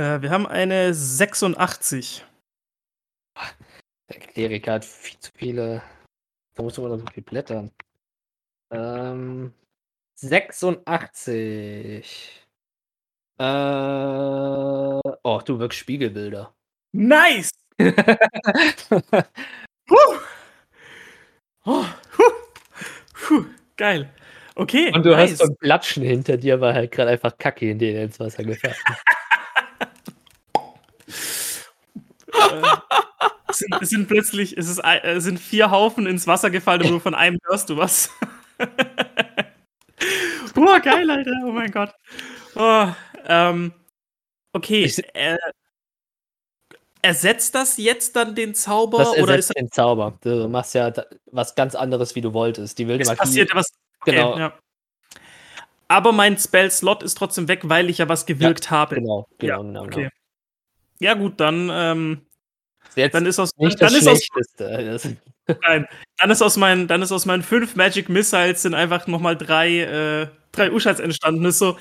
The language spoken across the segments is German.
Äh, wir haben eine 86. Der Kleriker hat viel zu viele. Da muss man so viel blättern. Ähm, 86. Äh, oh, du wirkst Spiegelbilder. Nice! Puh. Oh, puh. Puh. Geil. Okay. Und du nice. hast so ein Platschen hinter dir, weil halt gerade einfach Kacke in dir ins Wasser gefallen ist. es, sind, es sind plötzlich, es, ist, es sind vier Haufen ins Wasser gefallen und nur von einem hörst du was. Boah, geil, Alter. Oh mein Gott. Oh, ähm, okay. Äh, ersetzt das jetzt dann den Zauber Das oder ist ersetzt den Zauber. Du machst ja was ganz anderes, wie du wolltest. Die wilde es Magie. passiert ja was? Okay, Genau. ja. Aber mein Spell-Slot ist trotzdem weg, weil ich ja was gewirkt habe. Genau, genau, Ja, genau. okay. Ja, gut, dann, ähm, dann ist aus, nicht dann das ist aus, nein, dann ist aus meinen, dann ist aus meinen fünf Magic Missiles sind einfach nochmal drei, äh, drei Ushats entstanden. Ist so,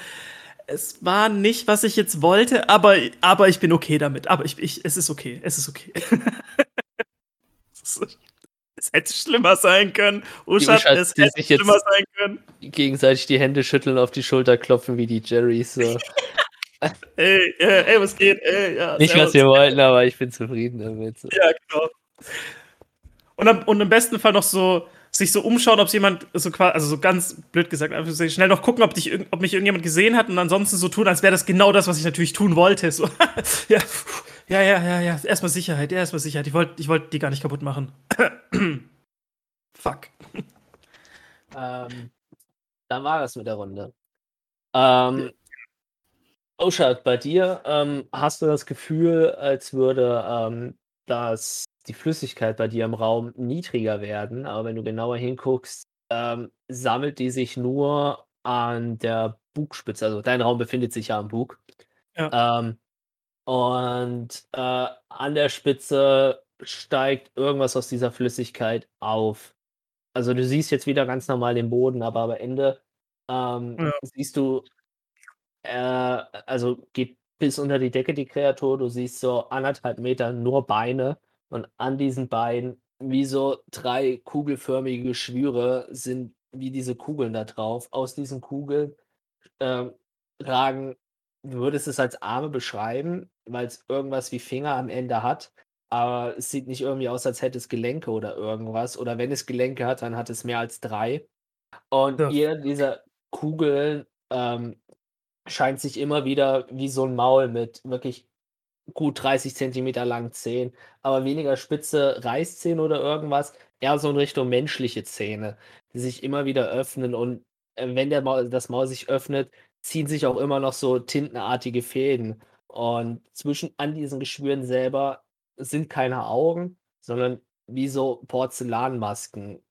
es war nicht, was ich jetzt wollte, aber, aber ich bin okay damit. Aber ich, ich, es ist okay, es ist okay. es, hätte schlimmer sein können. Ushats, es hätte schlimmer sein können. gegenseitig die Hände schütteln, auf die Schulter klopfen wie die Jerrys. So. Ey, ey, was geht? Ey, ja, Nicht, was wir wollten, aber ich bin zufrieden damit. So. Ja, genau. Und, am, und im besten Fall noch so sich so umschauen, ob es jemand so quasi, also so ganz blöd gesagt, einfach so schnell noch gucken, ob, dich, ob mich irgendjemand gesehen hat und ansonsten so tun, als wäre das genau das, was ich natürlich tun wollte. So, ja, ja, ja, ja, ja, erstmal Sicherheit, ja, erstmal Sicherheit. Ich wollte ich wollt die gar nicht kaputt machen. Fuck. Ähm, dann war das mit der Runde. Ähm, Oshad, bei dir ähm, hast du das Gefühl, als würde ähm, das, die Flüssigkeit bei dir im Raum niedriger werden, aber wenn du genauer hinguckst, ähm, sammelt die sich nur an der Bugspitze. Also dein Raum befindet sich ja am Bug. Ähm, und äh, an der Spitze steigt irgendwas aus dieser Flüssigkeit auf. Also du siehst jetzt wieder ganz normal den Boden, aber am Ende ähm, Ja. siehst du, äh, also geht bis unter die Decke die Kreatur, du siehst so anderthalb Meter nur Beine und an diesen Beinen wie so drei kugelförmige Geschwüre sind wie diese Kugeln da drauf. Aus diesen Kugeln ähm, ragen, du würdest es als Arme beschreiben, weil es irgendwas wie Finger am Ende hat, aber es sieht nicht irgendwie aus, als hätte es Gelenke oder irgendwas. Oder wenn es Gelenke hat, dann hat es mehr als drei. Und Ja. jeder dieser Kugeln ähm, scheint sich immer wieder wie so ein Maul mit wirklich gut 30 Zentimeter langen Zähnen, aber weniger spitze Reißzähne oder irgendwas, eher so in Richtung menschliche Zähne, die sich immer wieder öffnen und äh, wenn der Maul, das Maul sich öffnet, ziehen sich auch immer noch so tintenartige Fäden. Und zwischen an diesen Geschwüren selber sind keine Augen, sondern wie so Porzellanmasken,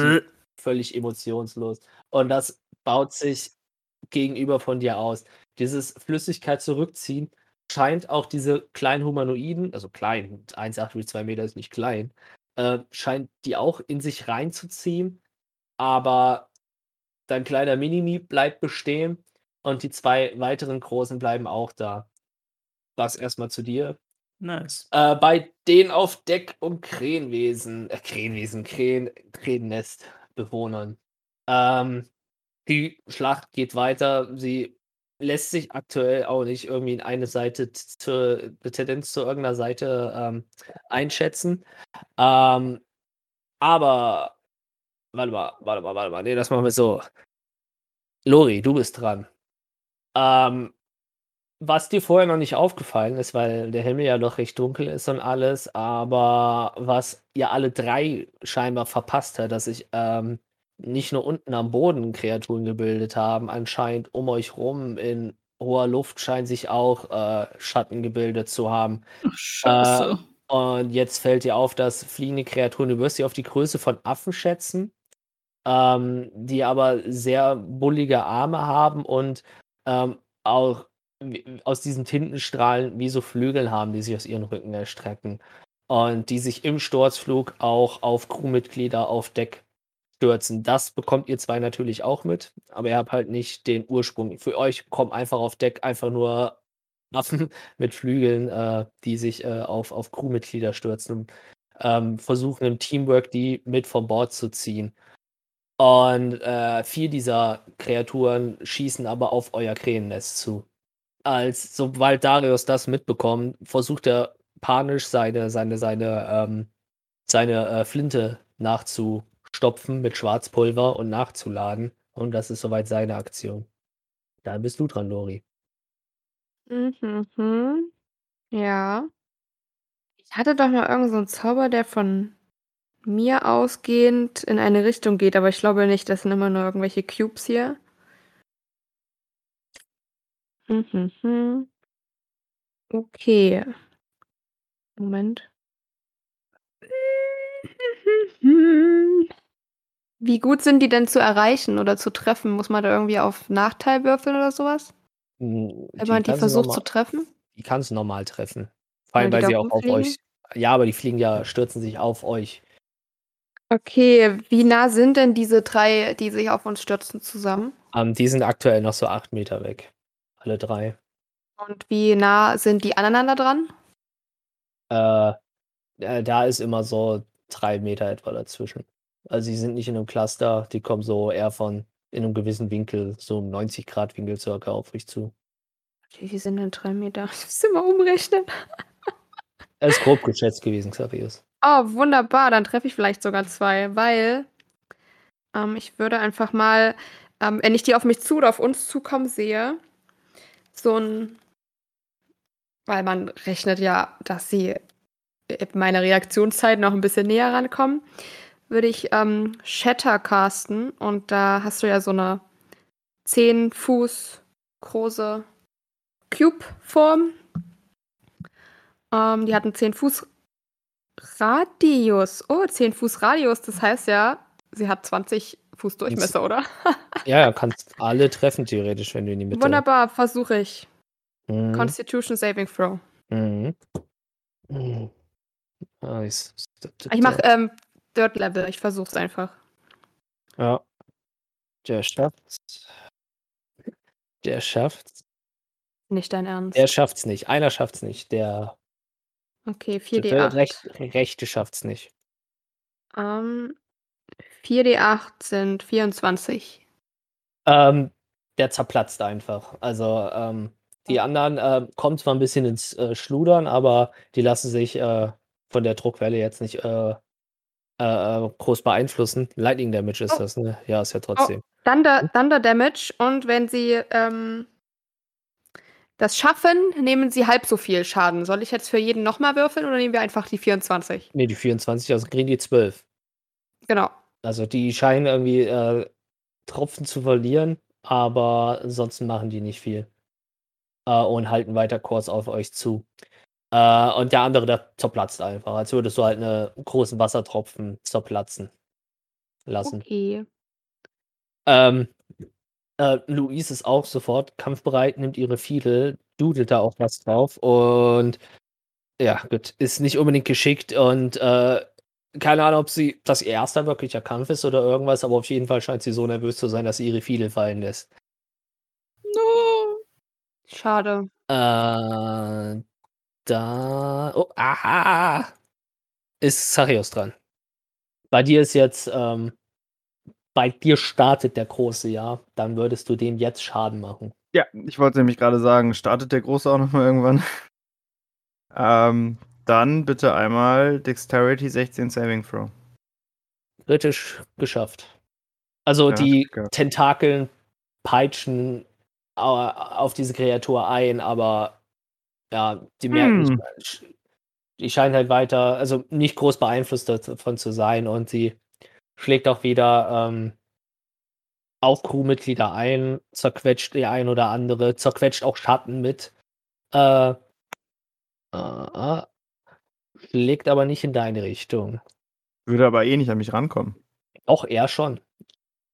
Äh, völlig emotionslos. Und das baut sich gegenüber von dir aus. Dieses Flüssigkeit zurückziehen scheint auch diese kleinen Humanoiden, also klein, 1,8 2 Meter ist nicht klein, äh, scheint die auch in sich reinzuziehen, aber dein kleiner Minimi bleibt bestehen und die zwei weiteren großen bleiben auch da. Das erstmal zu dir. nice. Äh, bei den auf Deck und Krähenwesen, äh, Krähenwesen, Krähen, Krähennestbewohnern. Ähm, die Schlacht geht weiter. Sie lässt sich aktuell auch nicht irgendwie in eine Seite zur Tendenz zu irgendeiner Seite ähm, einschätzen. Ähm, aber warte mal, warte mal, warte mal. Nee, das machen wir so. Lori, du bist dran. Ähm, was dir vorher noch nicht aufgefallen ist, weil der Himmel ja noch recht dunkel ist und alles, aber was ihr alle drei scheinbar verpasst hat, dass sich ähm, nicht nur unten am Boden Kreaturen gebildet haben, anscheinend um euch rum in hoher Luft scheinen sich auch äh, Schatten gebildet zu haben. Scheiße. Und jetzt fällt dir auf, dass fliegende Kreaturen, du wirst sie auf die Größe von Affen schätzen, ähm, die aber sehr bullige Arme haben und ähm, auch aus diesen Tintenstrahlen wie so Flügel haben, die sich aus ihren Rücken erstrecken. Und die sich im Sturzflug auch auf Crewmitglieder auf Deck stürzen. Das bekommt ihr zwei natürlich auch mit, aber ihr habt halt nicht den Ursprung. Für euch kommen einfach auf Deck einfach nur Waffen mit Flügeln, äh, die sich äh, auf, auf Crewmitglieder stürzen und ähm, versuchen im Teamwork die mit vom Board zu ziehen. Und äh, vier dieser Kreaturen schießen aber auf euer Krähennest zu. Als sobald Darius das mitbekommt, versucht er panisch seine, seine, seine, ähm, seine äh, Flinte nachzustopfen mit Schwarzpulver und nachzuladen. Und das ist soweit seine Aktion. Dann bist du dran, Lori. Mhm. Ja. Ich hatte doch mal irgend so Zauber, der von mir ausgehend in eine Richtung geht, aber ich glaube nicht, das sind immer nur irgendwelche Cubes hier. Mhm. Okay. Moment. Wie gut sind die denn zu erreichen oder zu treffen? Muss man da irgendwie auf Nachteil würfeln oder so was? Hm, Wenn die man die versucht zu normal treffen? die kannst du normal treffen. Vor allem, die weil sie auch auf euch ja, aber die fliegen ja stürzen sich auf euch. Okay, wie nah sind denn diese 3, die sich auf uns stürzen, zusammen? Ähm, die sind aktuell noch so 8 Meter weg. Alle 3. Und wie nah sind die aneinander dran? Äh, äh, da ist immer so 3 Meter etwa dazwischen. Also, die sind nicht in 'nem Cluster, die kommen so eher von in 'nem gewissen Winkel, so 'n 90 Grad Winkel circa auf euch zu. Viel sind denn 3 Meter? Ich muss immer umrechnen. Ist grob geschätzt gewesen, Xarius. Oh, wunderbar, dann treffe ich vielleicht sogar 2, weil ähm, ich würde einfach mal, ähm, wenn ich die auf mich zu oder auf uns zukommen sehe, so 'n weil man rechnet ja, dass sie meiner Reaktionszeit noch 'n bisschen näher rankommen, würde ich, ähm, Shatter casten und da hast du ja so 'ne 10 Fuß große Cube-Form. Ähm, die hat 'n 10 Fuß Radius. Oh, 10 Fuß Radius, das heißt ja, sie hat 20 Fuß Durchmesser, oder? Ja, ja, kannst alle treffen theoretisch, wenn du in die Mitte Wunderbar, versuche ich. Mhm. Constitution Saving Throw. Mhm. Mhm. Nice. Ich mache, ähm, Dirt Level, ich versuche es einfach. Ja. Der schafft's. Der schafft's. Nicht dein Ernst. Er schafft's nicht. Einer schafft's nicht. Der Okay, der 4d8. Rech Rechte schafft's nicht. Ähm, 4d8 sind 24. Ähm, der zerplatzt einfach. Also, ähm, die anderen, äh, kommen zwar 'n bisschen ins, äh, Schludern, aber die lassen sich, äh, von der Druckwelle jetzt nicht, äh, äh, äh, groß beeinflussen. Lightning Damage ist Oh. das, ne? Ja, ist ja Oh, trotzdem. Thunder Thunder Damage und wenn sie, ähm das schaffen, nehmen sie halb so viel Schaden. Soll ich jetzt für jeden noch mal würfeln oder nehmen wir einfach die 24? Ne, die 24, also kriegen die 12. Genau. Also, die scheinen irgendwie, äh, Tropfen zu verlieren, aber ansonsten machen die nicht viel. Äh, und halten weiter Kurs auf euch zu. Äh, und der andere, der zerplatzt einfach, als würdest du halt 'ne großen Wassertropfen zerplatzen lassen. Okay. Ähm, äh, Louise ist auch sofort kampfbereit, nimmt ihre Fiedel, dudelt da auch was drauf und ja, gut, ist nicht unbedingt geschickt und, äh, keine Ahnung, ob sie das ihr erster wirklicher Kampf ist oder irgendwas, aber auf jeden Fall scheint sie so nervös zu sein, dass sie ihre Fiedel fallen lässt. No. Schade. Äh, da oh, aha! Ist Xarios dran. Bei dir ist jetzt, ähm bei dir startet der Große, ja. Dann würdest du dem jetzt Schaden machen. Ja, ich wollte nämlich grade sagen, startet der Große auch noch mal irgendwann? Ähm, dann bitte einmal Dexterity 16 Saving Throw. Kritisch geschafft. Also, Ja, die gehabt. Tentakeln peitschen au auf diese Kreatur ein, aber ja, die merken nicht Hm. die scheinen halt weiter also, nicht groß beeinflusst davon zu sein und sie schlägt auch wieder, ähm auf Crewmitglieder ein, zerquetscht die ein oder andere, zerquetscht auch Schatten mit. Äh äh, schlägt aber nicht in deine Richtung. Würde aber eh nicht an mich rankommen. Doch, er schon.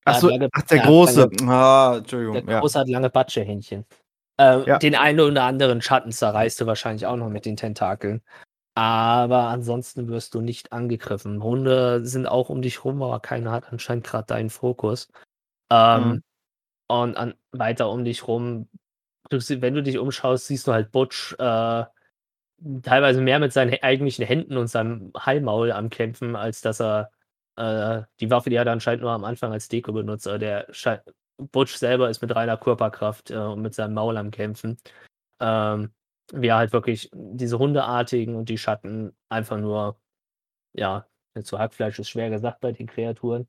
Ach so, ach, der er hat Große. lange Ah, der Entschuldigung, ja. Große hat lange Batschehändchen. Ähm, Ja. den einen oder anderen Schatten zerreißt du wahrscheinlich auch noch mit den Tentakeln. Aber ansonsten wirst du nicht angegriffen. Hunde sind auch um dich rum, aber keiner hat anscheinend grad deinen Fokus. Ähm, Mhm. und an weiter um dich rum du, wenn du dich umschaust, siehst du halt Butch äh, teilweise mehr mit seinen eigentlichen Händen und seinem Hallmaul am Kämpfen, als dass er äh, die Waffe, die er anscheinend nur am Anfang als Deko benutzt. Aber der Butch selber ist mit reiner Körperkraft äh, und mit seinem Maul am Kämpfen. Ähm, wie er halt wirklich diese Hundeartigen und die Schatten einfach nur, ja, zu Hackfleisch ist schwer gesagt bei den Kreaturen.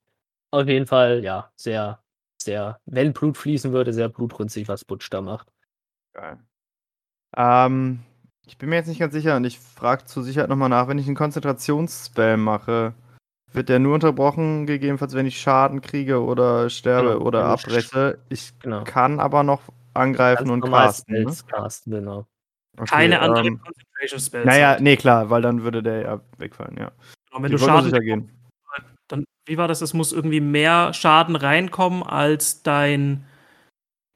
Auf jeden Fall, ja, sehr, sehr, wenn Blut fließen würde, sehr blutrünstig, was Butch da macht. Geil. Ähm, ich bin mir jetzt nicht ganz sicher und ich frage zur Sicherheit nochmal nach, wenn ich einen Konzentrationsspell mache, wird der nur unterbrochen, gegebenenfalls, wenn ich Schaden kriege oder sterbe Genau, oder abbreche. Ich Genau. kann aber noch angreifen Ganz und casten. Ne? Casten, genau. Okay, Keine anderen ähm, Concentration Spells. Naja, halt. nee, klar, weil dann würde der ja wegfallen, ja. Genau, wenn Ich du Schaden sicher gehen. dann, wie war das? Es muss irgendwie mehr Schaden reinkommen, als dein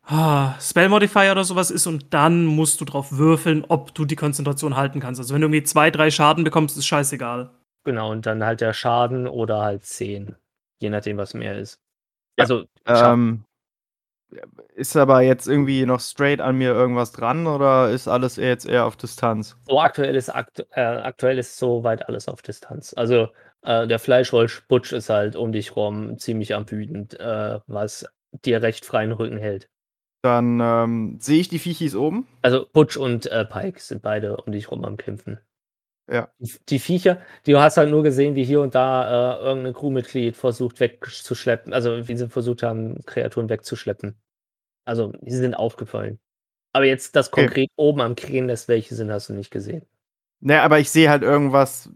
ah, Spell Modifier oder sowas ist, und dann musst du drauf würfeln, ob du die Konzentration halten kannst. Also wenn du irgendwie zwei, drei Schaden bekommst, ist scheißegal. Genau, und dann halt der Schaden oder halt 10. Je nachdem, was mehr ist. Ja, Also. Ähm, ist aber jetzt irgendwie noch straight an mir irgendwas dran oder ist alles jetzt eher auf Distanz? so aktuell ist, aktu äh, aktuell ist soweit alles auf Distanz. Also, äh, der Fleischroll-Butch ist halt um dich rum ziemlich am wütend, äh, was dir recht freien Rücken hält. Dann ähm, sehe ich die Viechis oben. Also, Butch und äh, Pike sind beide um dich rum am Kämpfen. Ja. Die, die Viecher, du hast halt nur gesehen, wie hier und da äh, irgendein Crewmitglied versucht wegzuschleppen, also wie sie versucht haben, Kreaturen wegzuschleppen. Also, die sind aufgefallen. Aber jetzt das Okay. konkret oben am Krähennest, welche sind, hast du nicht gesehen. Ne, aber ich sehe halt irgendwas,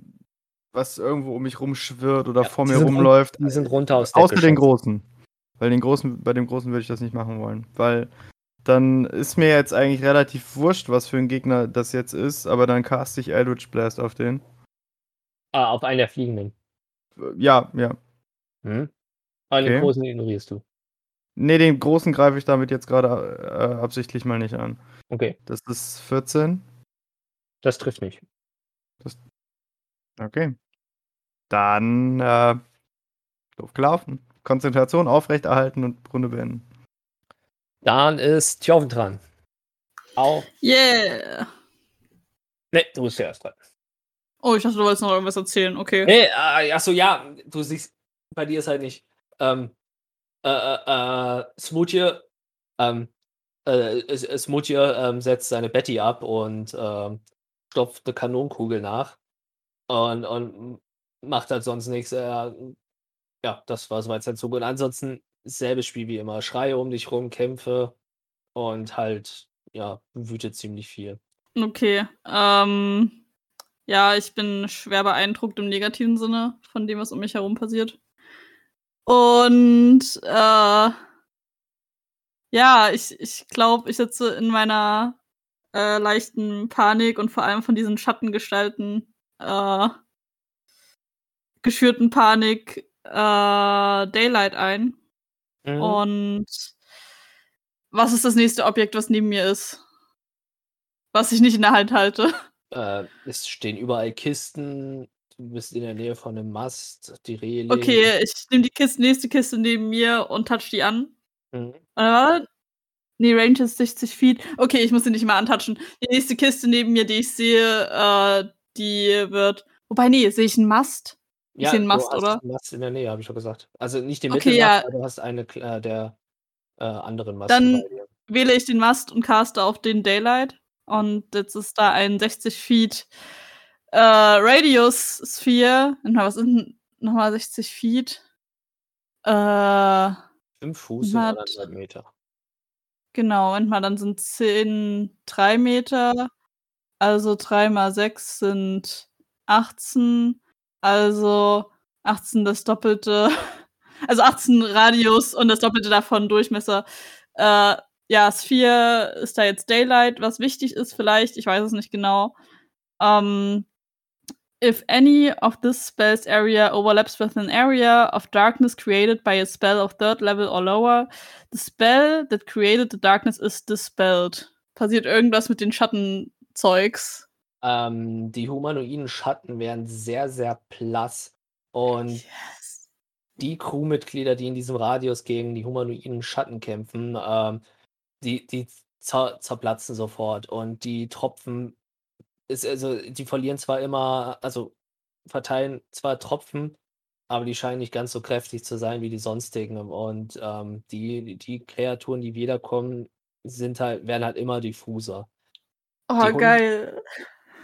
was irgendwo um mich rumschwirrt oder Ja, vor die mir sind run- rumläuft. Die sind runter aus der Außer den großen. Weil den großen, bei dem großen würde ich das nicht machen wollen. Weil dann ist mir jetzt eigentlich relativ wurscht, was für ein Gegner das jetzt ist, aber dann caste ich Eldritch Blast auf den. Ah, auf einen der Fliegenden. Ja, ja. Hm? Aber den Okay. großen ignorierst du. Ne, den großen greife ich damit jetzt gerade äh, absichtlich mal nicht an. Okay, Das ist 14. das trifft nicht. Okay. Dann äh, doof gelaufen. Konzentration aufrechterhalten und Runde beenden. Dann ist Tjoven dran. Au. Yeah. Ne, du bist zuerst dran. Oh, ich dachte, du wolltest noch irgendwas erzählen. Okay. Nee, äh, achso, ja, du siehst, bei dir ist halt nicht. Ähm, äh, äh, äh, Smoothie, ähm, äh, äh, Smoothie ähm, setzt seine Betty ab und ähm, stopft eine Kanonenkugel nach und, und macht halt sonst nichts. Äh, ja, das war soweit sein Zug. Und ansonsten selbes Spiel wie immer. Schreie um dich rum, Kämpfe und halt, ja, wütet ziemlich viel. Okay. Ähm, ja, ich bin schwer beeindruckt im negativen Sinne von dem, was um mich herum passiert. Und äh, ja, ich, ich glaube, ich sitze in meiner äh, leichten Panik und vor allem von diesen Schattengestalten äh, geschürten Panik äh, Daylight ein. Mhm. Und was ist das nächste Objekt, was neben mir ist? Was ich nicht in der Hand halte. Äh, es stehen überall Kisten. Du bist in der Nähe von einem Mast, die Reling. Okay, ich nehme die Kiste, nächste Kiste neben mir und touch die an. Mhm. Oder? Nee, Range ist 60 Feet. Okay, ich muss sie nicht mal antatschen. Die nächste Kiste neben mir, die ich sehe, äh, die wird. Wobei, nee, sehe ich einen Mast? Ja, sehe einen du Mast, hast oder? einen Mast in der Nähe, habe ich schon gesagt. Also nicht den Okay, Mittelmast, ja. aber du hast eine äh, der äh, anderen Masten Dann-. Wähle ich den Mast und caste auf den Daylight. Und jetzt ist da ein 60 Feet äh, Radius Sphere. Was sind nochmal 60 Feet? Äh. Fünf Fuß sind hat- anderthalb Meter. Genau, Moment mal, dann sind 10 3 Meter. Also 3 mal 6 sind 18. Also 18 das Doppelte. Also 18 Radius und das Doppelte davon Durchmesser. Äh, ja, Sphere ist da jetzt Daylight, was wichtig ist vielleicht, ich weiß es nicht genau. Ähm, if any of this spell's area overlaps with an area of darkness created by a spell of third level or lower, the spell that created the darkness is dispelled. Passiert irgendwas mit den Schattenzeugs? Ähm, die humanoiden Schatten werden sehr, sehr blass. Und Yes. die Crewmitglieder, die in diesem Radius gegen die humanoiden Schatten kämpfen, ähm, die, die zer zerplatzen sofort. Und die Tropfen ist also die verlieren zwar immer also verteilen zwar Tropfen, aber die scheinen nicht ganz so kräftig zu sein wie die sonstigen. Und, ähm, die die Kreaturen, die wiederkommen, sind halt werden halt immer diffuser. Oh, Die geil.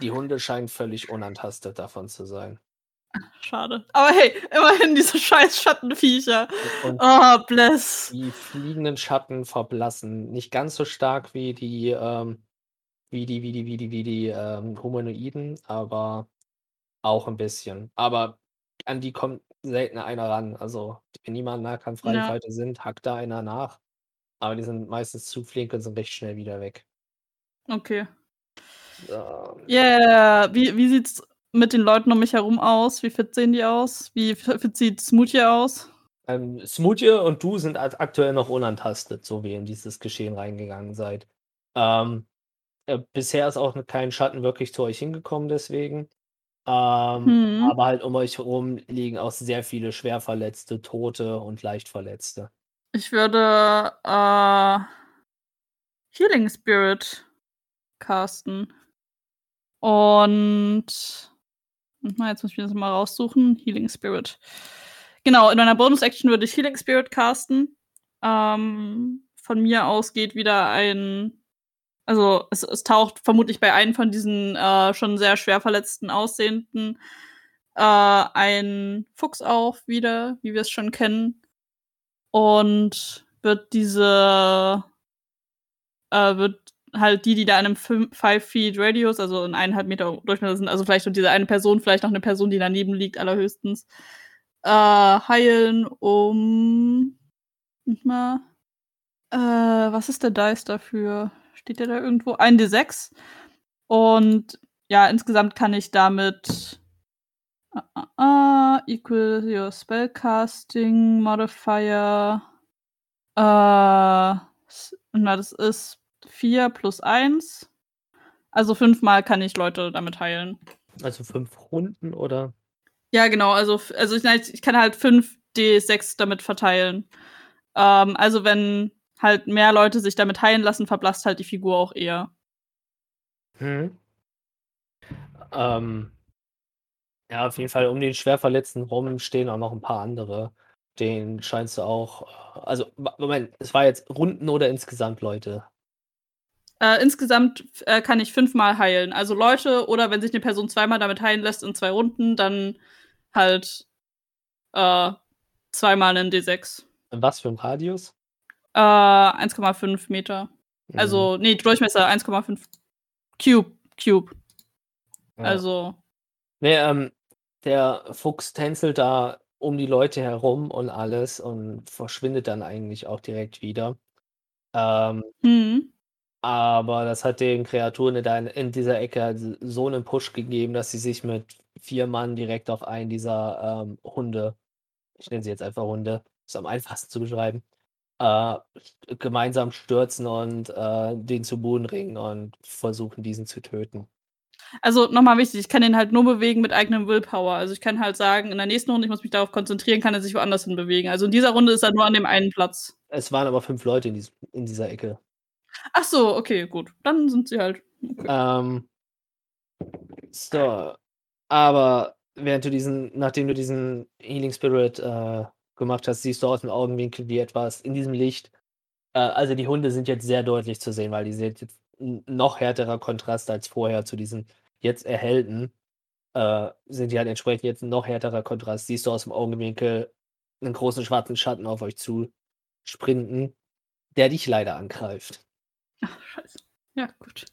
Die Hunde scheinen völlig unantastet davon zu sein. Schade. Aber hey, immerhin diese scheiß Schattenviecher. Und Oh, bless. die fliegenden Schatten verblassen. Nicht ganz so stark wie die, ähm wie die wie die wie die wie die, ähm, Humanoiden, aber auch 'n bisschen. Aber an die kommt selten einer ran. Also, wenn mal in Ja. Nahkampfreichweite sind, hackt da einer nach, aber die sind meistens zu flink und sind recht schnell wieder weg. Okay. Yeah. Wie wie sieht's mit den Leuten um mich herum aus? Wie fit sehen die aus? Wie fit sieht Smoothie aus? Ähm, Smoothie und du sind ak aktuell noch unantastet, so wie ihr in dieses Geschehen reingegangen seid. Ähm, äh, bisher ist auch kein Schatten wirklich zu euch hingekommen deswegen. Ähm, Mhm. aber halt um euch herum liegen auch sehr viele Schwerverletzte, Tote und Leichtverletzte. Ich würde, äh, Healing Spirit casten. Und mal, jetzt muss ich das mal raussuchen. Healing Spirit. Genau, in meiner Bonus-Action würde ich Healing Spirit casten. Ähm, von mir aus geht wieder ein also, es es taucht vermutlich bei einem von diesen, äh, schon sehr schwer verletzten Aussehenden, äh, ein Fuchs auf wieder, wie wir es schon kennen. Und wird diese äh, wird halt die, die da in 'nem fün 5 Feet Radius, also in 1,5 Meter Durchmesser sind also vielleicht und diese eine Person, vielleicht noch 'ne Person, die daneben liegt, allerhöchstens, äh, heilen um warte mal. Äh, was ist der Dice dafür? Steht der da irgendwo? 1d6. Und ja, insgesamt kann ich damit ah, ah, ah, equal your spellcasting modifier. Äh, na, das ist 4 plus 1. Also 5 Mal kann ich Leute damit heilen. Also 5 Runden oder? Ja, genau. Also also ich ich kann halt 5 D6 damit verteilen. Ähm, also wenn halt mehr Leute sich damit heilen lassen, verblasst halt die Figur auch eher. Mhm. Ähm. Ja, auf jeden Fall um den Schwerverletzten rum stehen auch noch 'n paar andere. Denen scheinst du auch also, Mo Moment, es war jetzt Runden oder insgesamt Leute? Äh, insgesamt äh, kann ich 5 Mal heilen. Also Leute oder wenn sich 'ne Person zweimal damit heilen lässt in 2 Runden, dann halt, äh, zweimal 'nen D6. In was für 'm Radius? Äh, 1,5 Meter. Mhm. Also, ne, Durchmesser 1,5 Cube Cube. Ja. Also Ne, ähm, der Fuchs tänzelt da um die Leute herum und alles und verschwindet dann eigentlich auch direkt wieder. Ähm Mhm. Aber das hat den Kreaturen in dieser Ecke s so 'nen Push gegeben, dass sie sich mit 4 Mann direkt auf einen dieser, ähm, Hunde ich nenne sie jetzt einfach Hunde, ist am einfachsten zu beschreiben, äh, gemeinsam stürzen und, äh, den zu Boden ringen und versuchen, diesen zu töten. Also, noch mal wichtig, ich kann den halt nur bewegen mit eigenem Willpower. Also, ich kann halt sagen, in der nächsten Runde, ich muss mich darauf konzentrieren, kann er sich woanders hin bewegen. Also, in dieser Runde ist er nur an dem einen Platz. Es waren aber 5 Leute in diesem in dieser Ecke. Ach so, okay, gut. Dann sind sie halt okay. Ähm so, aber während du diesen nachdem du diesen Healing Spirit, äh, gemacht hast, siehst du aus'm Augenwinkel, wie etwas in diesem Licht äh, also, die Hunde sind jetzt sehr deutlich zu sehen, weil die sind jetzt noch härterer Kontrast als vorher zu diesen jetzt erhellten, äh, sind die halt entsprechend jetzt noch härterer Kontrast. Siehst du aus'm Augenwinkel 'nen großen schwarzen Schatten auf euch zu sprinten, der dich leider angreift. Ach, scheiße. Ja, gut.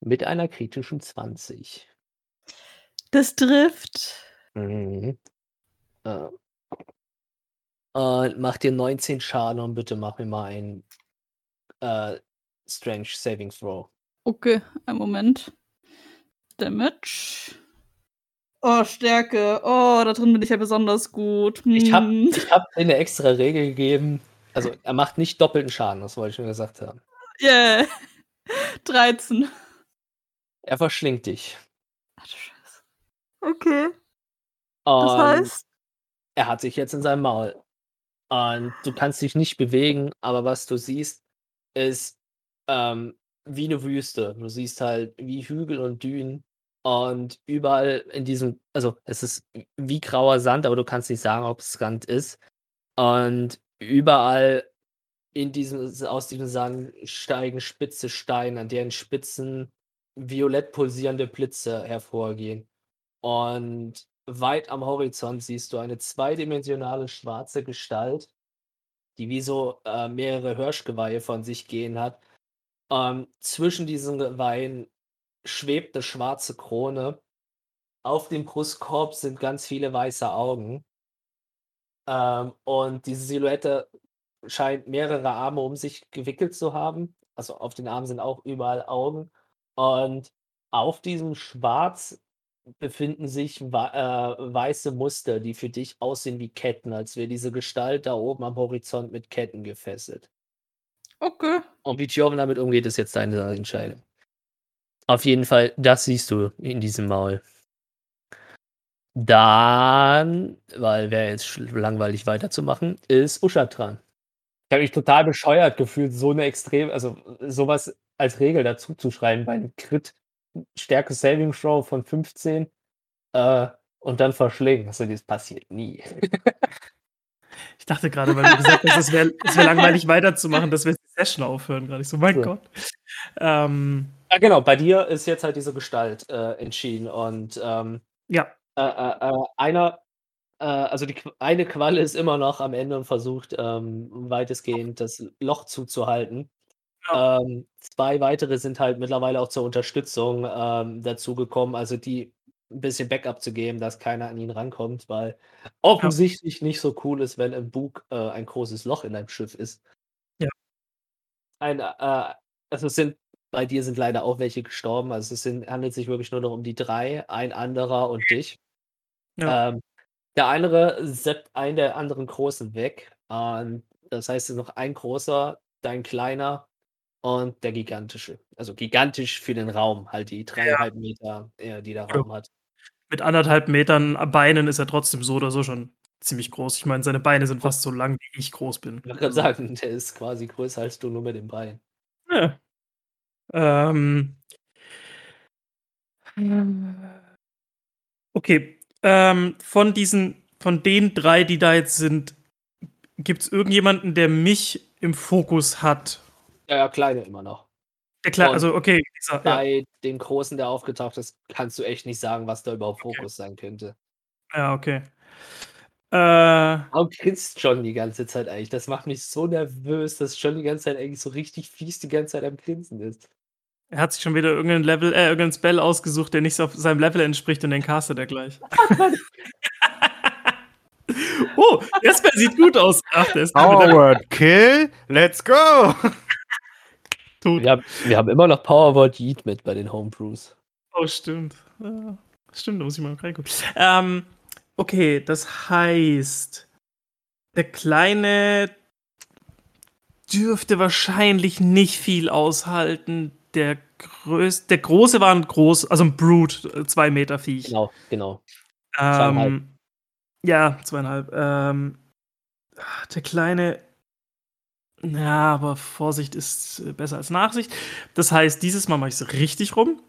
Mit einer kritischen 20. Das trifft. Mhm. Äh. Und mach dir 19 Schaden und bitte mach mir mal einen, äh, Strength Saving Throw. Okay, einen Moment. Damage. Oh, Stärke. Oh, da drin bin ich ja besonders gut. Ich habe Hm. ich habe dir 'ne extra Regel gegeben. Also, er macht nicht doppelten Schaden, das wollte ich nur gesagt haben. Yeah. 13. Er verschlingt dich. Ach du Scheiße. Okay. Und Das heißt? er hat dich jetzt in seinem Maul. Und du kannst dich nicht bewegen, aber was du siehst, ist, ähm, wie eine Wüste. Du siehst halt wie Hügel und Dünen und überall in diesem, also es ist wie grauer Sand, aber du kannst nicht sagen, ob es Sand ist. Und überall in diesem, aus diesem Sand steigen spitze Steine, an deren Spitzen violett pulsierende Blitze hervorgehen. Und weit am Horizont siehst du eine zweidimensionale schwarze Gestalt, die wie so äh, mehrere Hirschgeweihe von sich gehen hat. Ähm, zwischen diesen Geweihen schwebt eine schwarze Krone. Auf dem Brustkorb sind ganz viele weiße Augen. Ähm, und diese Silhouette scheint mehrere Arme um sich gewickelt zu haben. Also auf den Armen sind auch überall Augen. Und auf diesem Schwarz befinden sich äh, weiße Muster, die für dich aussehen wie Ketten, als wäre diese Gestalt da oben am Horizont mit Ketten gefesselt. Okay. Und wie Joven damit umgeht, ist jetzt deine Entscheidung. Auf jeden Fall, das siehst du in diesem Maul. Dann, weil wäre jetzt langweilig weiterzumachen, ist Usha dran. Ich habe mich total bescheuert gefühlt, so eine extrem, also sowas als Regel dazu zu schreiben bei einem Crit Stärke Saving Throw von 15 äh, und dann verschlingen. Also das passiert nie. ich dachte gerade, weil du gesagt hast, es wäre wär langweilig weiterzumachen, dass wir die Session aufhören. Gerade ich so, mein ja. Gott. Ähm, ja, genau. Bei dir ist jetzt halt diese Gestalt äh, entschieden und ähm, ja. Äh, äh, äh einer, also die eine Qualle ist immer noch am Ende und versucht ähm, weitestgehend das Loch zuzuhalten. Ja. Ähm, zwei weitere sind halt mittlerweile auch zur Unterstützung ähm, dazugekommen, also die ein bisschen Backup zu geben, dass keiner an ihn rankommt, weil offensichtlich ja. nicht so cool ist, wenn im Bug äh, ein großes Loch in einem Schiff ist. Ja. Ein, äh, also es sind bei dir sind leider auch welche gestorben. Also es sind, handelt sich wirklich nur noch um die drei, ein anderer und dich. Ja. Ähm, der andere seppt einen der anderen Großen weg. Und das heißt, es ist noch ein großer, dein kleiner und der gigantische. Also gigantisch für den Raum, halt die dreieinhalb ja. Meter, die der Raum hat. Mit anderthalb Metern Beinen ist er trotzdem so oder so schon ziemlich groß. Ich meine, seine Beine sind fast so lang, wie ich groß bin. Ich würde sagen, der ist quasi größer als du nur mit dem Bein. Ja. Ähm. Okay. Ähm, von diesen, von den drei, die da jetzt sind, gibt es irgendjemanden, der mich im Fokus hat? Ja, ja, kleine immer noch. Der Kleine, also okay. Dieser, bei ja. dem Großen, der aufgetaucht ist, kannst du echt nicht sagen, was da überhaupt okay. Fokus sein könnte. Ja, okay. Äh, Warum grinst John die ganze Zeit eigentlich? Das macht mich so nervös, dass John die ganze Zeit eigentlich so richtig fies die ganze Zeit am Grinsen ist. Er hat sich schon wieder irgendein Level, äh, irgendein Spell ausgesucht, der nicht auf seinem Level entspricht und den castet er gleich. oh, der Spell sieht gut aus. Ach, der ist Power Kill, let's go! Wir haben, wir haben immer noch Powerword Yeet mit bei den Homebrews. Oh, stimmt. Ja, stimmt, da muss ich mal reingucken. Ähm, okay, das heißt, der Kleine dürfte wahrscheinlich nicht viel aushalten. Der, Größ der Große war ein groß, also ein Brute, zwei Meter Viech. Genau, genau. Ähm, ja, zweieinhalb. Ähm, der Kleine ja, aber Vorsicht ist äh, besser als Nachsicht. Das heißt, dieses Mal mache ich es richtig rum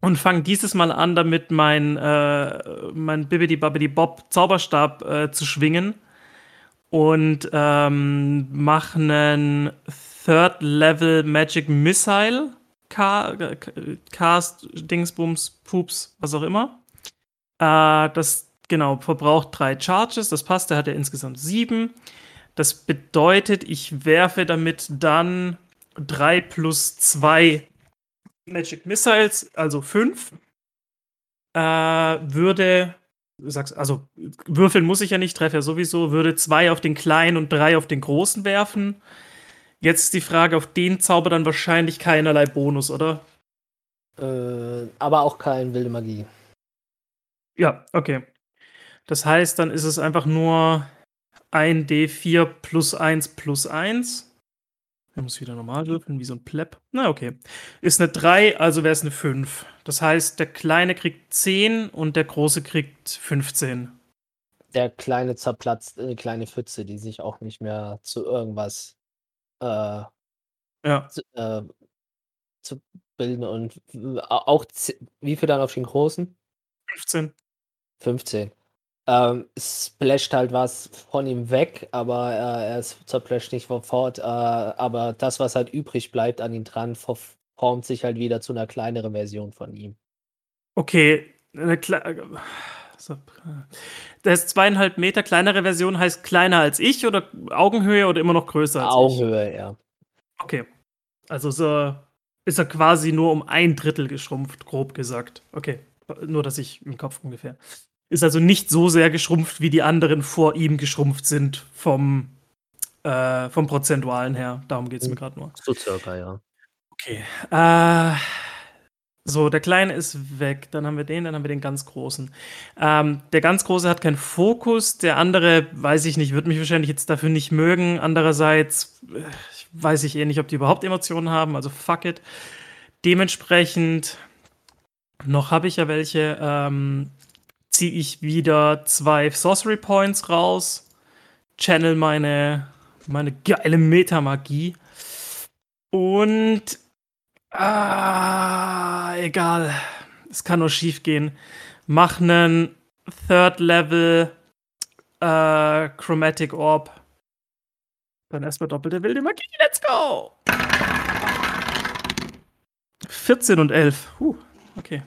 und fange dieses Mal an, damit mein, äh, mein Bibbidi Babbidi Bob Zauberstab äh, zu schwingen und ähm, mache einen Third Level Magic Missile Cast, Dingsbums, Pups, was auch immer. Äh, das genau verbraucht drei Charges, das passt, der hat ja insgesamt sieben. Das bedeutet, ich werfe damit dann 3 plus 2 Magic Missiles, also 5. Äh, würde, sagst, also würfeln muss ich ja nicht, treffe ja sowieso, würde 2 auf den kleinen und 3 auf den großen werfen. Jetzt ist die Frage, auf den Zauber dann wahrscheinlich keinerlei Bonus, oder? Äh, aber auch kein wilde Magie. Ja, okay. Das heißt, dann ist es einfach nur ein D4 plus 1 plus 1. Er muss wieder normal würfeln, wie so ein Pleb. Na, okay. Ist eine 3, also wäre es eine 5. Das heißt, der Kleine kriegt 10 und der Große kriegt 15. Der Kleine zerplatzt eine kleine Pfütze, die sich auch nicht mehr zu irgendwas äh, ja. äh, abzubilden und w- au- auch wie viel dann auf den großen? 15. 15. Ähm, es splasht halt was von ihm weg, aber äh, er zerplasht nicht sofort. Äh, aber das, was halt übrig bleibt an ihm dran, formt sich halt wieder zu einer kleineren Version von ihm. Okay, eine Kle so. Das ist zweieinhalb Meter kleinere Version heißt kleiner als ich oder Augenhöhe oder immer noch größer als ich? Augenhöhe, ja. Okay. Also so ist er quasi nur um ein Drittel geschrumpft, grob gesagt. Okay. Nur, dass ich im Kopf ungefähr. Ist also nicht so sehr geschrumpft, wie die anderen vor ihm geschrumpft sind vom, äh, vom Prozentualen her. Darum geht es mir gerade nur. So circa, ja. Okay. Äh, so, der Kleine ist weg. Dann haben wir den, dann haben wir den ganz Großen. Ähm, der ganz Große hat keinen Fokus. Der andere, weiß ich nicht, wird mich wahrscheinlich jetzt dafür nicht mögen. Andererseits äh, weiß ich eh nicht, ob die überhaupt Emotionen haben. Also fuck it. Dementsprechend, noch habe ich ja welche, ähm, ziehe ich wieder zwei Sorcery Points raus. Channel meine, meine geile Metamagie. Und Ah, egal. Es kann nur schief gehen. Mach einen Third Level äh, Chromatic Orb. Dann erstmal doppelte wilde Magie. Let's go! 14 und 11. Huh, okay.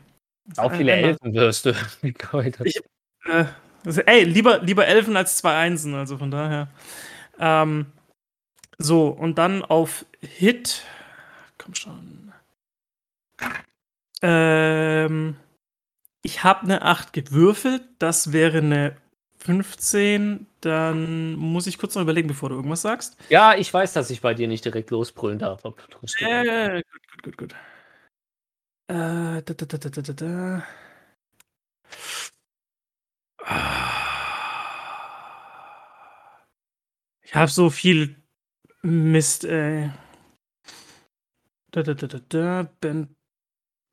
Auch viele Einmal- Elfen wirst du. Ich- Äh, also, ey, lieber, lieber Elfen als zwei Einsen, also von daher. Ähm, so, und dann auf Hit. Komm schon. Ähm, ich habe eine 8 gewürfelt. Das wäre eine 15. Dann muss ich kurz noch überlegen, bevor du irgendwas sagst. Ja, ich weiß, dass ich bei dir nicht direkt losbrüllen darf. du. Äh, gut, gut, gut, gut. Äh, da, da, da, da, da, da, da. Ich habe so viel Mist, ey. Da, da, da, da, da. Ben.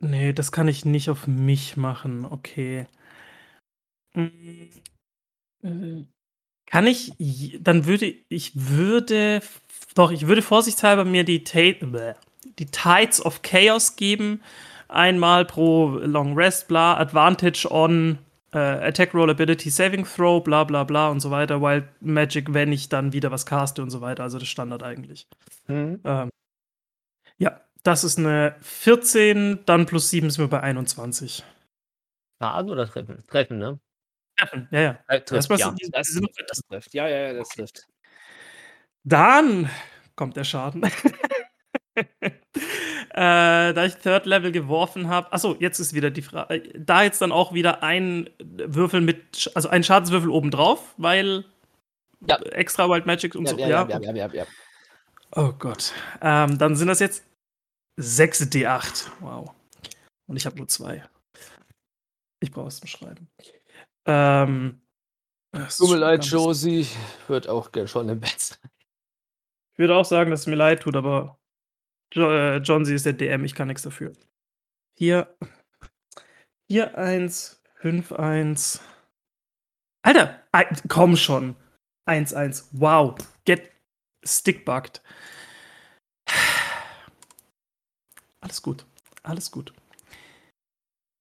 Nee, das kann ich nicht auf mich machen. Okay. Mm, äh, Kann ich. j- Dann würde ich würde. Doch, ich würde vorsichtshalber mir die, Ta- bäh, die Tides of Chaos geben. Einmal pro Long Rest, bla, Advantage on äh, Attack Roll Ability Saving Throw, bla bla bla und so weiter. Wild Magic, wenn ich dann wieder was caste und so weiter. Also das Standard eigentlich. Hm? Ähm, das ist eine 14, dann plus 7 sind wir bei 21. Schaden oder treffen? Treffen, ne? Treffen, ja, ja. Äh, trifft, Erstmal ja. die- Das, die das trifft. Ja, ja, ja, das trifft. Dann kommt der Schaden. äh, da ich Third Level geworfen habe. Achso, jetzt ist wieder die Frage. Da jetzt dann auch wieder ein Würfel mit, also ein Schadenswürfel obendrauf, weil Ja. extra Wild Magic und Ja, so. ja, ja, ja, ja, ja, ja. Oh Gott. Ähm, dann sind das jetzt 6 D8. Wow. Und ich habe nur zwei. Ich brauche es zum Schreiben. Ähm, Tut mir leid, Josie. Wird auch schon im Bett sein. Ich würde auch sagen, dass es mir leid tut, aber jo äh, John, sie ist der DM, ich kann nichts dafür. Hier. 4, 1, 5, 1. Alter, komm schon. 1, 1. Wow. Get stickbugged. Alles gut. Alles gut.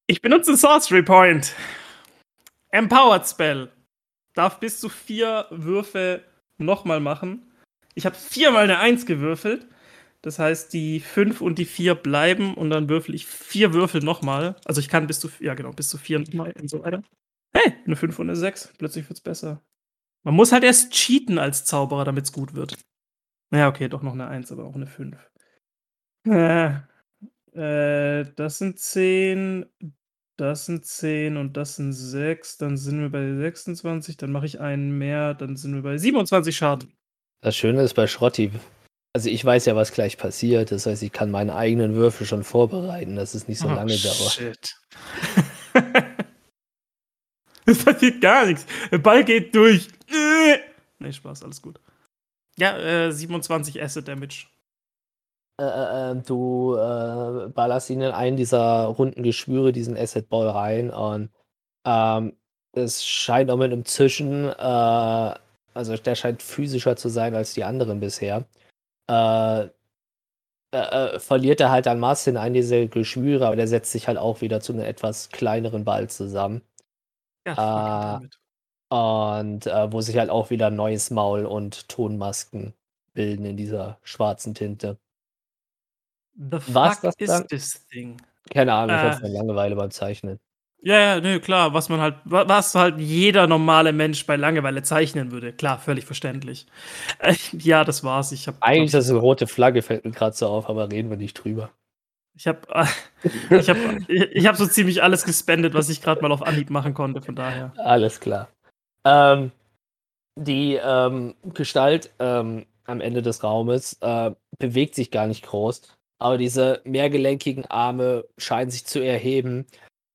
Ich benutze Sorcery Point. Empowered Spell. Darf bis zu vier Würfe nochmal machen. Ich habe viermal eine 1 gewürfelt. Das heißt, die 5 und die 4 bleiben und dann würfel ich vier Würfel nochmal. Also ich kann bis zu, ja genau, bis zu 4 nochmal und so weiter. Hey, eine 5 und eine 6. Plötzlich wird's besser. Man muss halt erst cheaten als Zauberer, damit es gut wird. Naja, okay, doch noch eine 1, aber auch eine 5. Äh, äh, das sind 10, das sind 10 und das sind 6. Dann sind wir bei 26. Dann mache ich einen mehr. Dann sind wir bei 27 Schaden. Das Schöne ist bei Schrotti, also ich weiß ja, was gleich passiert. Das heißt, ich kann meine eigenen Würfel schon vorbereiten, dass es nicht so Oh, lange dauert. Shit. es passiert gar nichts. Der Ball geht durch. Äh. Nee, Spaß, alles gut. Ja, äh, 27 Acid Damage. Äh, äh, äh, du äh, ballerst ihn in einen dieser runden Geschwüre, diesen Asset Ball rein und ähm, es scheint auch mit einem Zischen, äh, also der scheint physischer zu sein als die anderen bisher. Äh, äh, äh, verliert er halt an Maß hinein diese Geschwüre, aber der setzt sich halt auch wieder zu einem etwas kleineren Ball zusammen. Ja. Und wo sich halt auch wieder neues Maul und Tonmasken bilden in dieser schwarzen Tinte. The War's fuck das is dann? this thing? Keine Ahnung, ich Äh. hatte Langeweile beim Zeichnen. Ja, ja, nö, klar, was man halt, wa- was halt jeder normale Mensch bei Langeweile zeichnen würde. Klar, völlig verständlich. Äh, ja, das war's. Ich habe Eigentlich ist das eine rote Flagge, fällt mir gerade so auf, aber reden wir nicht drüber. Ich habe ich hab, ich, ich hab so ziemlich alles gespendet, was ich gerade mal auf Anhieb machen konnte, von daher. Alles klar. Ähm, die ähm, Gestalt ähm, am Ende des Raumes äh, bewegt sich gar nicht groß, aber diese mehrgelenkigen Arme scheinen sich zu erheben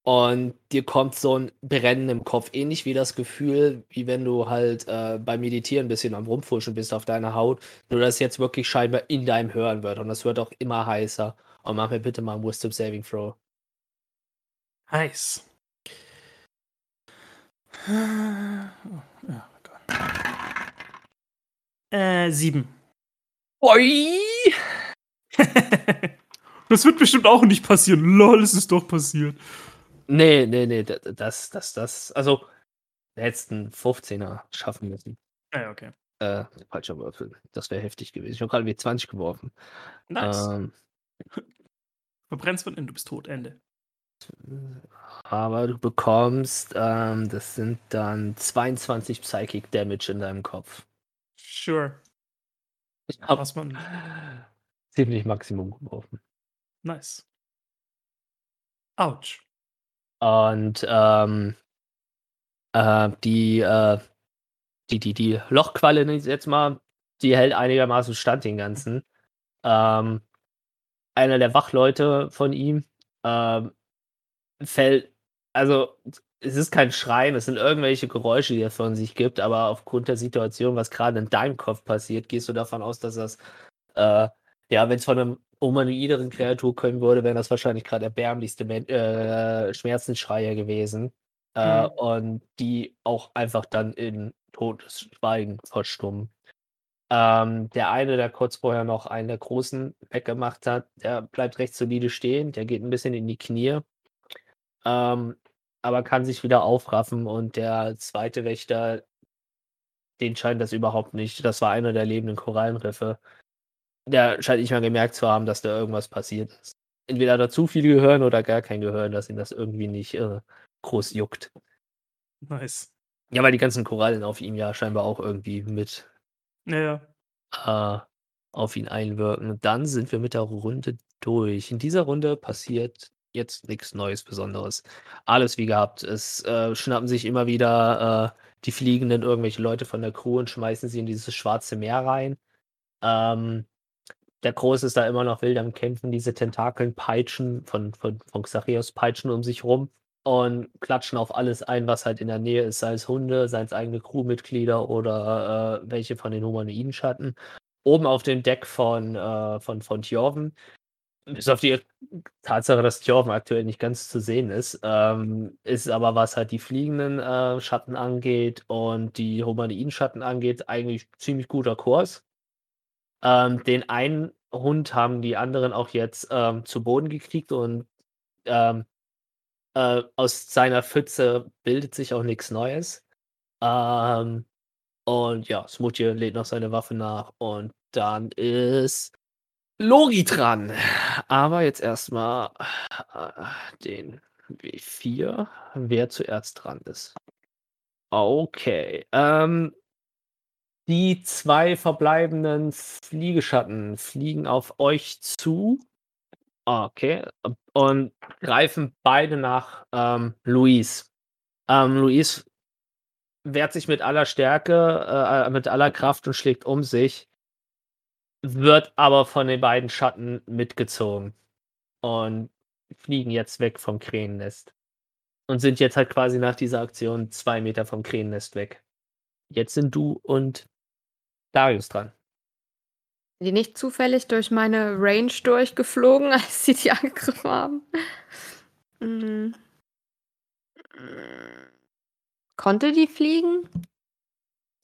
und dir kommt so ein Brennen im Kopf, ähnlich wie das Gefühl, wie wenn du halt äh, beim Meditieren ein bisschen am Rumfuschen bist auf deiner Haut, nur dass jetzt wirklich scheinbar in deinem Hören wird und es wird auch immer heißer. Und mach mir bitte mal einen Wisdom Saving Throw. Heiß. Ja, Gott. Äh, sieben. Oi! das wird bestimmt auch nicht passieren. Lol, es ist doch passiert. Nee, nee, nee, da- das, das, das, also, einen 15er schaffen müssen. Ja, okay. Äh, falscher Würfel. Das wäre heftig gewesen. Ich habe gerade wie 20 geworfen. Nice. Ähm, Verbrennst von innen, du bist tot. Ende. aber du bekommst, ähm, das sind dann 22 Psychic Damage in deinem Kopf. Sure. Ich habe Was man. Ziemlich Maximum geworfen. Nice. Autsch. Und ähm, äh, die, äh, die, die, die Lochqualle, jetzt mal, die hält einigermaßen stand den ganzen. Ähm, einer der Wachleute von ihm ähm, fällt, also es ist kein Schreien, es sind irgendwelche Geräusche, die er von sich gibt, aber aufgrund der Situation, was gerade in deinem Kopf passiert, gehst du davon aus, dass das, äh, ja, wenn es von einem humanoideren Kreatur kommen würde, wären das wahrscheinlich gerade erbärmlichste Men äh, Schmerzensschreie gewesen. Äh, Mhm. Und die auch einfach dann in totes Schweigen verstummen. Ähm, der eine, der kurz vorher noch einen der Großen weggemacht hat, der bleibt recht solide stehen, der geht ein bisschen in die Knie, ähm, aber kann sich wieder aufraffen und der zweite Wächter, den scheint das überhaupt nicht. Das war einer der lebenden Korallenriffe. Der scheint nicht mal gemerkt zu haben, dass da irgendwas passiert ist. Entweder hat er zu viel Gehirn oder gar kein Gehirn, dass ihn das irgendwie nicht äh, groß juckt. Nice. Ja, weil die ganzen Korallen auf ihm ja scheinbar auch irgendwie mit Ja, ja. äh, auf ihn einwirken. Dann sind wir mit der Runde durch. In dieser Runde passiert jetzt nichts Neues Besonderes. Alles wie gehabt. Es äh, schnappen sich immer wieder äh, die Fliegenden irgendwelche Leute von der Crew und schmeißen sie in dieses schwarze Meer rein. Ähm, der Groß ist da immer noch wild am Kämpfen. Diese Tentakeln peitschen von, von, von Xachios peitschen um sich rum und klatschen auf alles ein, was halt in der Nähe ist, sei es Hunde, sei es eigene Crewmitglieder oder äh, welche von den humanoiden Schatten. Oben auf dem Deck von, äh, von, von Tjorven, bis auf die Tatsache, dass Tjorven aktuell nicht ganz zu sehen ist, ähm, ist aber, was halt die fliegenden äh, Schatten angeht und die humanoiden Schatten angeht, eigentlich ziemlich guter Kurs. Ähm, den einen Hund haben die anderen auch jetzt ähm, zu Boden gekriegt und ähm, äh, aus seiner Pfütze bildet sich auch nichts Neues. Ähm, und ja, Smutje lädt noch seine Waffe nach und dann ist Logi dran. Aber jetzt erstmal äh, den W4, wer zuerst dran ist. Okay. Ähm, die zwei verbleibenden Fliegeschatten fliegen auf euch zu. Okay. Und greifen beide nach ähm, Luis. Ähm, Luis wehrt sich mit aller Stärke, äh, mit aller Kraft und schlägt um sich, wird aber von den beiden Schatten mitgezogen und fliegen jetzt weg vom Krähennest. Und sind jetzt halt quasi nach dieser Aktion zwei Meter vom Krähennest weg. Jetzt sind du und Darius dran. Sind die nicht zufällig durch meine Range durchgeflogen, als sie die angegriffen haben? Mhm. Konnte die fliegen,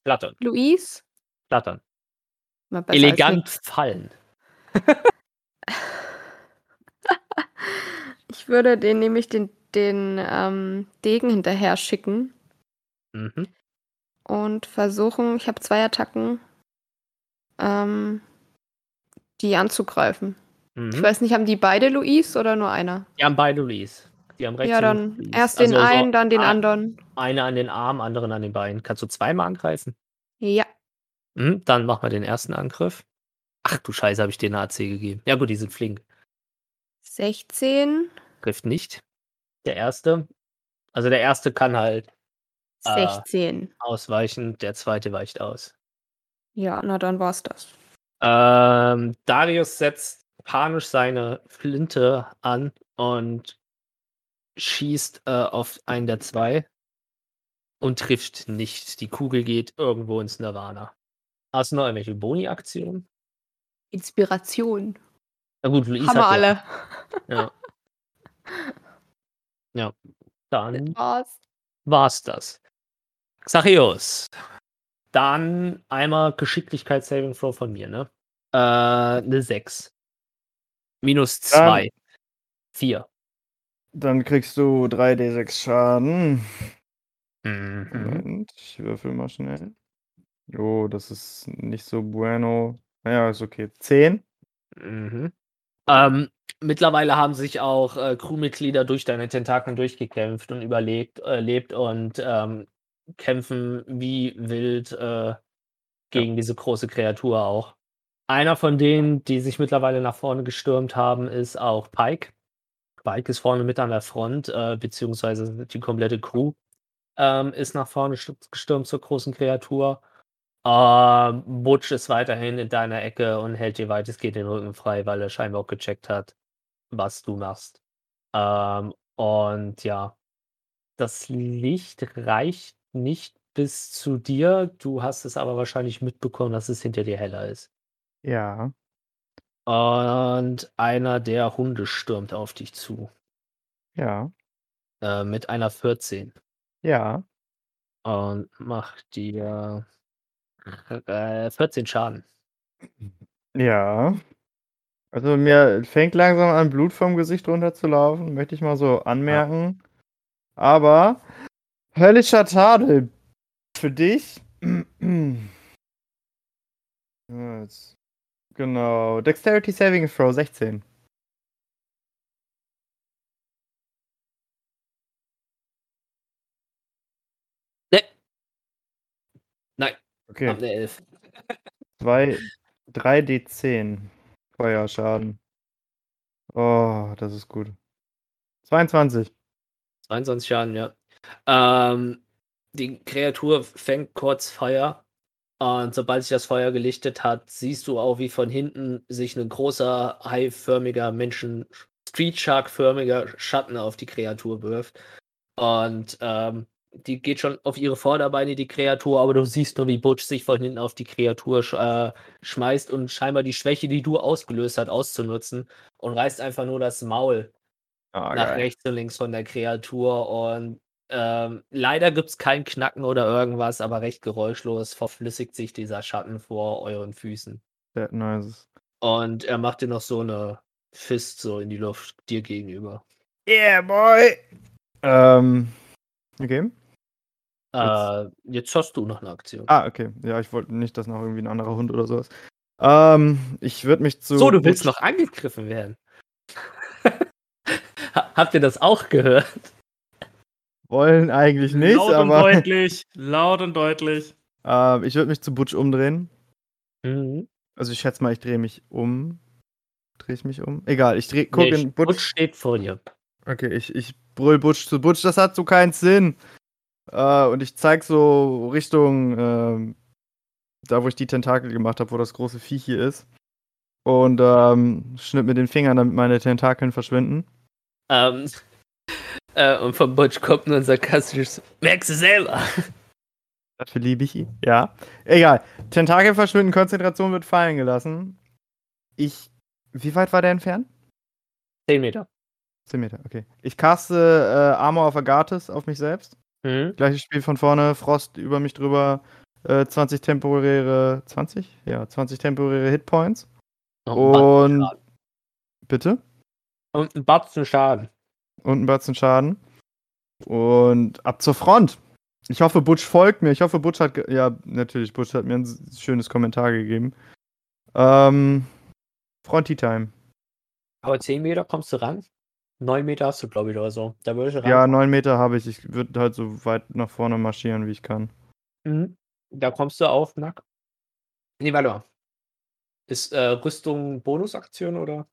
Flattern, Luis? flattern. Elegant fallen. Ich würde den nämlich den, den ähm, Degen hinterher schicken Mhm. und versuchen, ich habe zwei Attacken, ähm, die anzugreifen. Ich Mhm. weiß nicht, haben die beide Luis oder nur einer? Die haben beide Luis. Die haben rechts Ja, dann Luis. erst den Also so einen, dann den ein- anderen. Eine an den Arm, anderen an den Beinen. Kannst du zweimal angreifen? Ja. Mhm, dann machen wir den ersten Angriff. Ach du Scheiße, habe ich dir eine AC gegeben. Ja gut, die sind flink. 16, Trifft nicht. Der erste. Also der erste kann halt Äh. 16. ausweichen, der zweite weicht aus. Ja, na dann war's das. Ähm, Darius setzt panisch seine Flinte an und schießt äh, auf einen der zwei und trifft nicht. Die Kugel geht irgendwo ins Nirvana. Hast du noch irgendwelche Boni-Aktionen? Inspiration. Na gut, Luis Haben wir alle. Ja. ja. Dann Was? war's das. Xachios. Dann einmal Geschicklichkeit-Saving Throw von mir, ne? Äh, eine 6. Minus 2. 4. Dann kriegst du 3d6 Schaden. Mhm. Moment, ich würfel mal schnell. Jo, das ist nicht so bueno. Naja, ist okay. 10. Mhm. Ähm, mittlerweile haben sich auch äh, Crewmitglieder durch deine Tentakeln durchgekämpft und überlebt äh, lebt und ähm, kämpfen wie wild äh, gegen diese große Kreatur auch. Einer von denen, die sich mittlerweile nach vorne gestürmt haben, ist auch Pike. Pike ist vorne mit an der Front, äh, beziehungsweise die komplette Crew ähm, ist nach vorne st- gestürmt zur großen Kreatur. Ähm, Butch ist weiterhin in deiner Ecke und hält dir weitestgehend den Rücken frei, weil er scheinbar auch gecheckt hat, was du machst. Ähm, und ja, das Licht reicht nicht bis zu dir. Du hast es aber wahrscheinlich mitbekommen, dass es hinter dir heller ist. Ja. Und einer der Hunde stürmt auf dich zu. Ja. Äh, mit einer 14. Ja. Und macht dir äh, 14 Schaden. Ja. Also mir fängt langsam an, Blut vom Gesicht runterzulaufen, möchte ich mal so anmerken. Aber höllischer Tadel für dich. Jetzt- Genau. Dexterity Saving Throw 16. Ne. Nein, Okay. hab eine 11. 2, 3d10 Feuerschaden. Oh, das ist gut. 22. 22 Schaden, ja. Ähm, die Kreatur fängt kurz Feuer. Und sobald sich das Feuer gelichtet hat, siehst du auch, wie von hinten sich ein großer, haiförmiger Menschen, Street Shark-förmiger Schatten auf die Kreatur wirft. Und ähm, die geht schon auf ihre Vorderbeine, die Kreatur, aber du siehst nur, wie Butch sich von hinten auf die Kreatur sch äh, schmeißt und scheinbar die Schwäche, die du ausgelöst hast, auszunutzen und reißt einfach nur das Maul Ah, nach geil. rechts und links von der Kreatur und ähm, leider gibt es kein Knacken oder irgendwas, aber recht geräuschlos verflüssigt sich dieser Schatten vor euren Füßen. Sehr nice. Und er macht dir noch so eine Fist so in die Luft dir gegenüber. Yeah, boy! Ähm, okay. Äh, jetzt hast du noch eine Aktion. Ah, okay. Ja, ich wollte nicht, dass noch irgendwie ein anderer Hund oder sowas. Ähm, ich würde mich zu. so, du willst noch angegriffen werden. Ha- Habt ihr das auch gehört? Wollen eigentlich nicht, Laut und aber deutlich. Laut und deutlich. ähm, ich würde mich zu Butch umdrehen. Mhm. Also ich schätze mal, ich drehe mich um. Drehe ich mich um? Egal, ich dreh, guck Nee, in Butch. Butch steht vor dir. Okay, ich, ich brüll Butch zu Butch, das hat so keinen Sinn. Äh, und ich zeig so Richtung ähm, da, wo ich die Tentakel gemacht habe, wo das große Viech hier ist. Und ähm, schnipp mit den Fingern, damit meine Tentakeln verschwinden. Ähm, äh, und von Butch kommt nur ein sarkastisches Merkst du selber. Dafür liebe ich ihn. Ja. Egal. Tentakel verschwinden, Konzentration wird fallen gelassen. Ich. Wie weit war der entfernt? 10 Meter. 10 Meter, okay. Ich caste äh, Armor of Agathis auf mich selbst. Mhm. Gleiches Spiel von vorne, Frost über mich drüber, äh, 20 temporäre. 20? Ja, 20 temporäre Hitpoints. Und. Bitte? Und ein Batzen Schaden. Und ein Batzen Schaden. Und ab zur Front. Ich hoffe, Butch folgt mir. Ich hoffe, Butch hat. Ja, natürlich, Butch hat mir ein schönes Kommentar gegeben. Ähm. Fronti-Time. Aber 10 Meter kommst du ran? 9 Meter hast du, glaube ich, oder so. Da würde ich ran. Ja, neun Meter habe ich. Ich würde halt so weit nach vorne marschieren, wie ich kann. Mhm. Da kommst du auf Nack. Nee, warte mal. Ist äh, Rüstung Bonusaktion oder?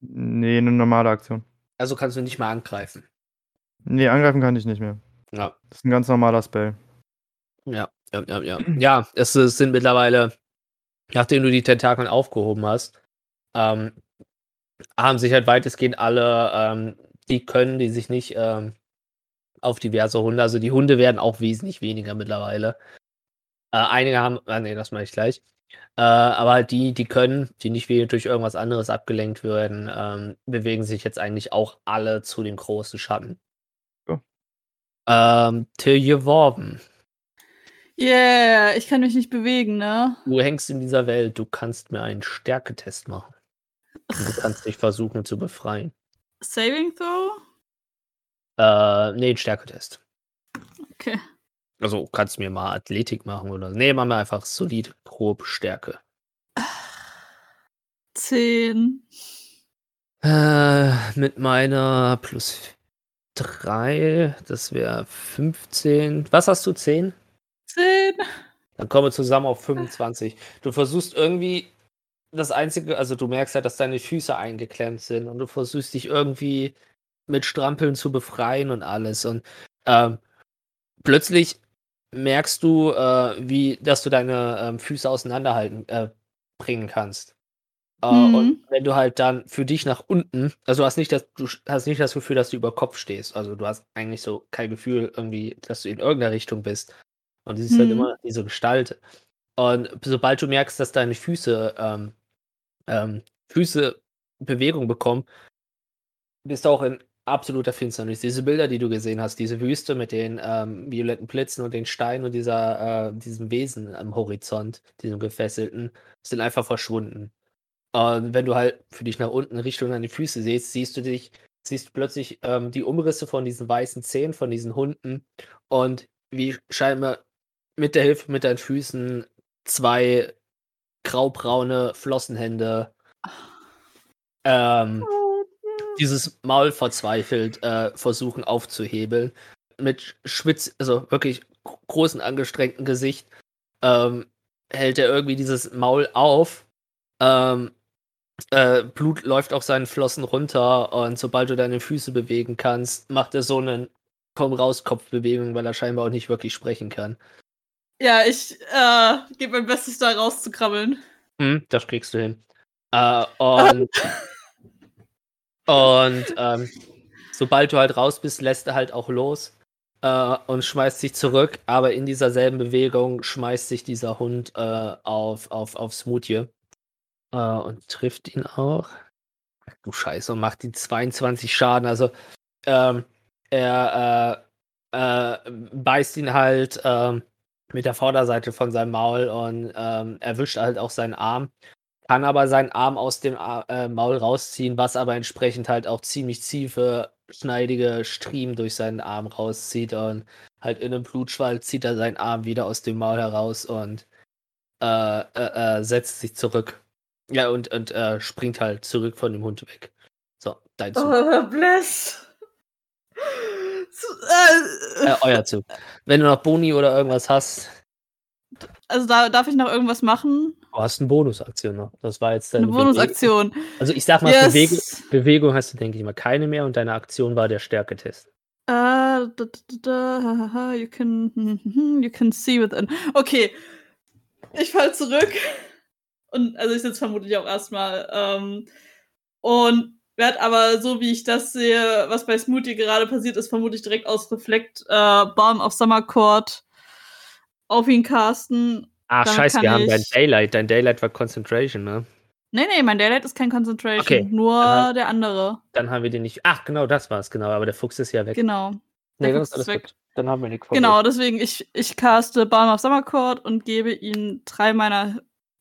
Nee, eine normale Aktion. Also kannst du nicht mal angreifen. Nee, angreifen kann ich nicht mehr. Ja. Das ist ein ganz normaler Spell. Ja, ja, ja, ja. Ja, es, es sind mittlerweile, nachdem du die Tentakeln aufgehoben hast, ähm, haben sich halt weitestgehend alle, ähm, die können, die sich nicht ähm, auf diverse Hunde, also die Hunde werden auch wesentlich weniger mittlerweile. Äh, einige haben, ah, nee, das mache ich gleich. Äh, aber halt die, die können, die nicht wie durch irgendwas anderes abgelenkt werden, ähm, bewegen sich jetzt eigentlich auch alle zu dem großen Schatten. Ja. Ähm, Till geworben. Yeah, ich kann mich nicht bewegen, ne? Du hängst in dieser Welt, du kannst mir einen Stärketest machen. Und du kannst dich versuchen zu befreien. Saving Throw? Äh, nee, einen Stärketest. Okay. Also kannst du mir mal Athletik machen oder. Nee, machen wir einfach solid, grob Stärke. Zehn. Äh, mit meiner plus 3, das wäre 15. Was hast du? 10? Zehn. Dann kommen wir zusammen auf 25. Du versuchst irgendwie das Einzige, also du merkst halt, dass deine Füße eingeklemmt sind und du versuchst dich irgendwie mit Strampeln zu befreien und alles. Und ähm, plötzlich merkst du, äh, wie, dass du deine ähm, Füße auseinanderhalten äh, bringen kannst. Äh, Mhm. Und wenn du halt dann für dich nach unten, also du hast nicht das, du hast nicht das Gefühl, dass du über Kopf stehst. Also du hast eigentlich so kein Gefühl irgendwie, dass du in irgendeiner Richtung bist. Und du siehst halt Mhm. immer diese Gestalt. Und sobald du merkst, dass deine Füße, ähm, ähm, Füße Bewegung bekommen, bist du auch in absoluter Finsternis. Diese Bilder, die du gesehen hast, diese Wüste mit den ähm, violetten Blitzen und den Steinen und dieser, äh, diesem Wesen am Horizont, diesem Gefesselten, sind einfach verschwunden. Und wenn du halt für dich nach unten Richtung deine Füße siehst, siehst du dich, siehst du plötzlich ähm, die Umrisse von diesen weißen Zähnen, von diesen Hunden und wie scheinbar mit der Hilfe mit deinen Füßen zwei graubraune Flossenhände ähm, dieses Maul verzweifelt äh, versuchen aufzuhebeln. Mit schwitz, also wirklich gro- großen angestrengten Gesicht ähm, hält er irgendwie dieses Maul auf. Ähm, äh, Blut läuft auf seinen Flossen runter und sobald du deine Füße bewegen kannst, macht er so einen komm raus Kopfbewegung, weil er scheinbar auch nicht wirklich sprechen kann. Ja, ich äh, gebe mein Bestes, da rauszukrabbeln. Hm, das kriegst du hin. Äh, und und ähm, sobald du halt raus bist, lässt er halt auch los äh, und schmeißt sich zurück. Aber in dieser selben Bewegung schmeißt sich dieser Hund äh, auf, auf, auf Smoothie äh, und trifft ihn auch. Ach, du Scheiße, und macht ihn 22 Schaden. Also ähm, er äh, äh, beißt ihn halt ähm, mit der Vorderseite von seinem Maul und ähm, erwischt halt auch seinen Arm kann aber seinen Arm aus dem äh, Maul rausziehen, was aber entsprechend halt auch ziemlich tiefe, schneidige Striemen durch seinen Arm rauszieht und halt in einem Blutschwall zieht er seinen Arm wieder aus dem Maul heraus und äh, äh, äh, setzt sich zurück. Ja, und, und äh, springt halt zurück von dem Hund weg. So, dein Zug. Oh, bless. Äh, äh, euer Zug. Wenn du noch Boni oder irgendwas hast, also da, darf ich noch irgendwas machen? du hast eine Bonusaktion noch. Das war jetzt deine Eine Bonusaktion. Bewegung. Also ich sag mal, Yes. Bewegung, Bewegung hast du, denke ich mal, keine mehr und deine Aktion war der Stärketest. Äh, da, da, da, you can, hm, hm, hm, you can see within. Okay, ich fall zurück und also ich sitze vermutlich auch erstmal ähm, und werde aber so wie ich das sehe, was bei Smoothie gerade passiert ist, vermutlich direkt aus Reflekt äh, Balm of Summer Court auf ihn casten. Ach, scheiße, wir haben dein Daylight. Dein Daylight war Concentration, ne? Nee, nee, mein Daylight ist kein Concentration, Okay, nur dann- der andere. Dann haben wir den nicht. Ach, genau, das war's, genau. Aber der Fuchs ist ja weg. Genau. nee, der dann Fuchs ist alles weg. gut. Dann haben wir nichts Genau, deswegen, ich, ich caste Balm of Summer Court und gebe ihm drei meiner,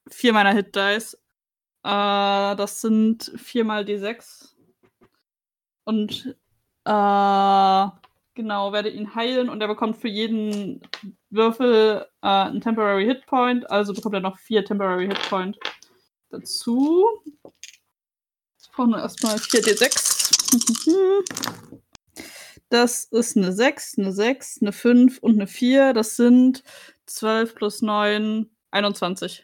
vier meiner Hit Dice. Äh, das sind viermal D6. Und Äh, genau, werde ihn heilen und er bekommt für jeden Würfel äh, einen Temporary Hit Point, also bekommt er noch vier Temporary Hit Point dazu. Jetzt brauchen wir erstmal 4d6. Das ist eine 6, eine 6, eine 5 und eine 4. Das sind 12 plus 9, 21.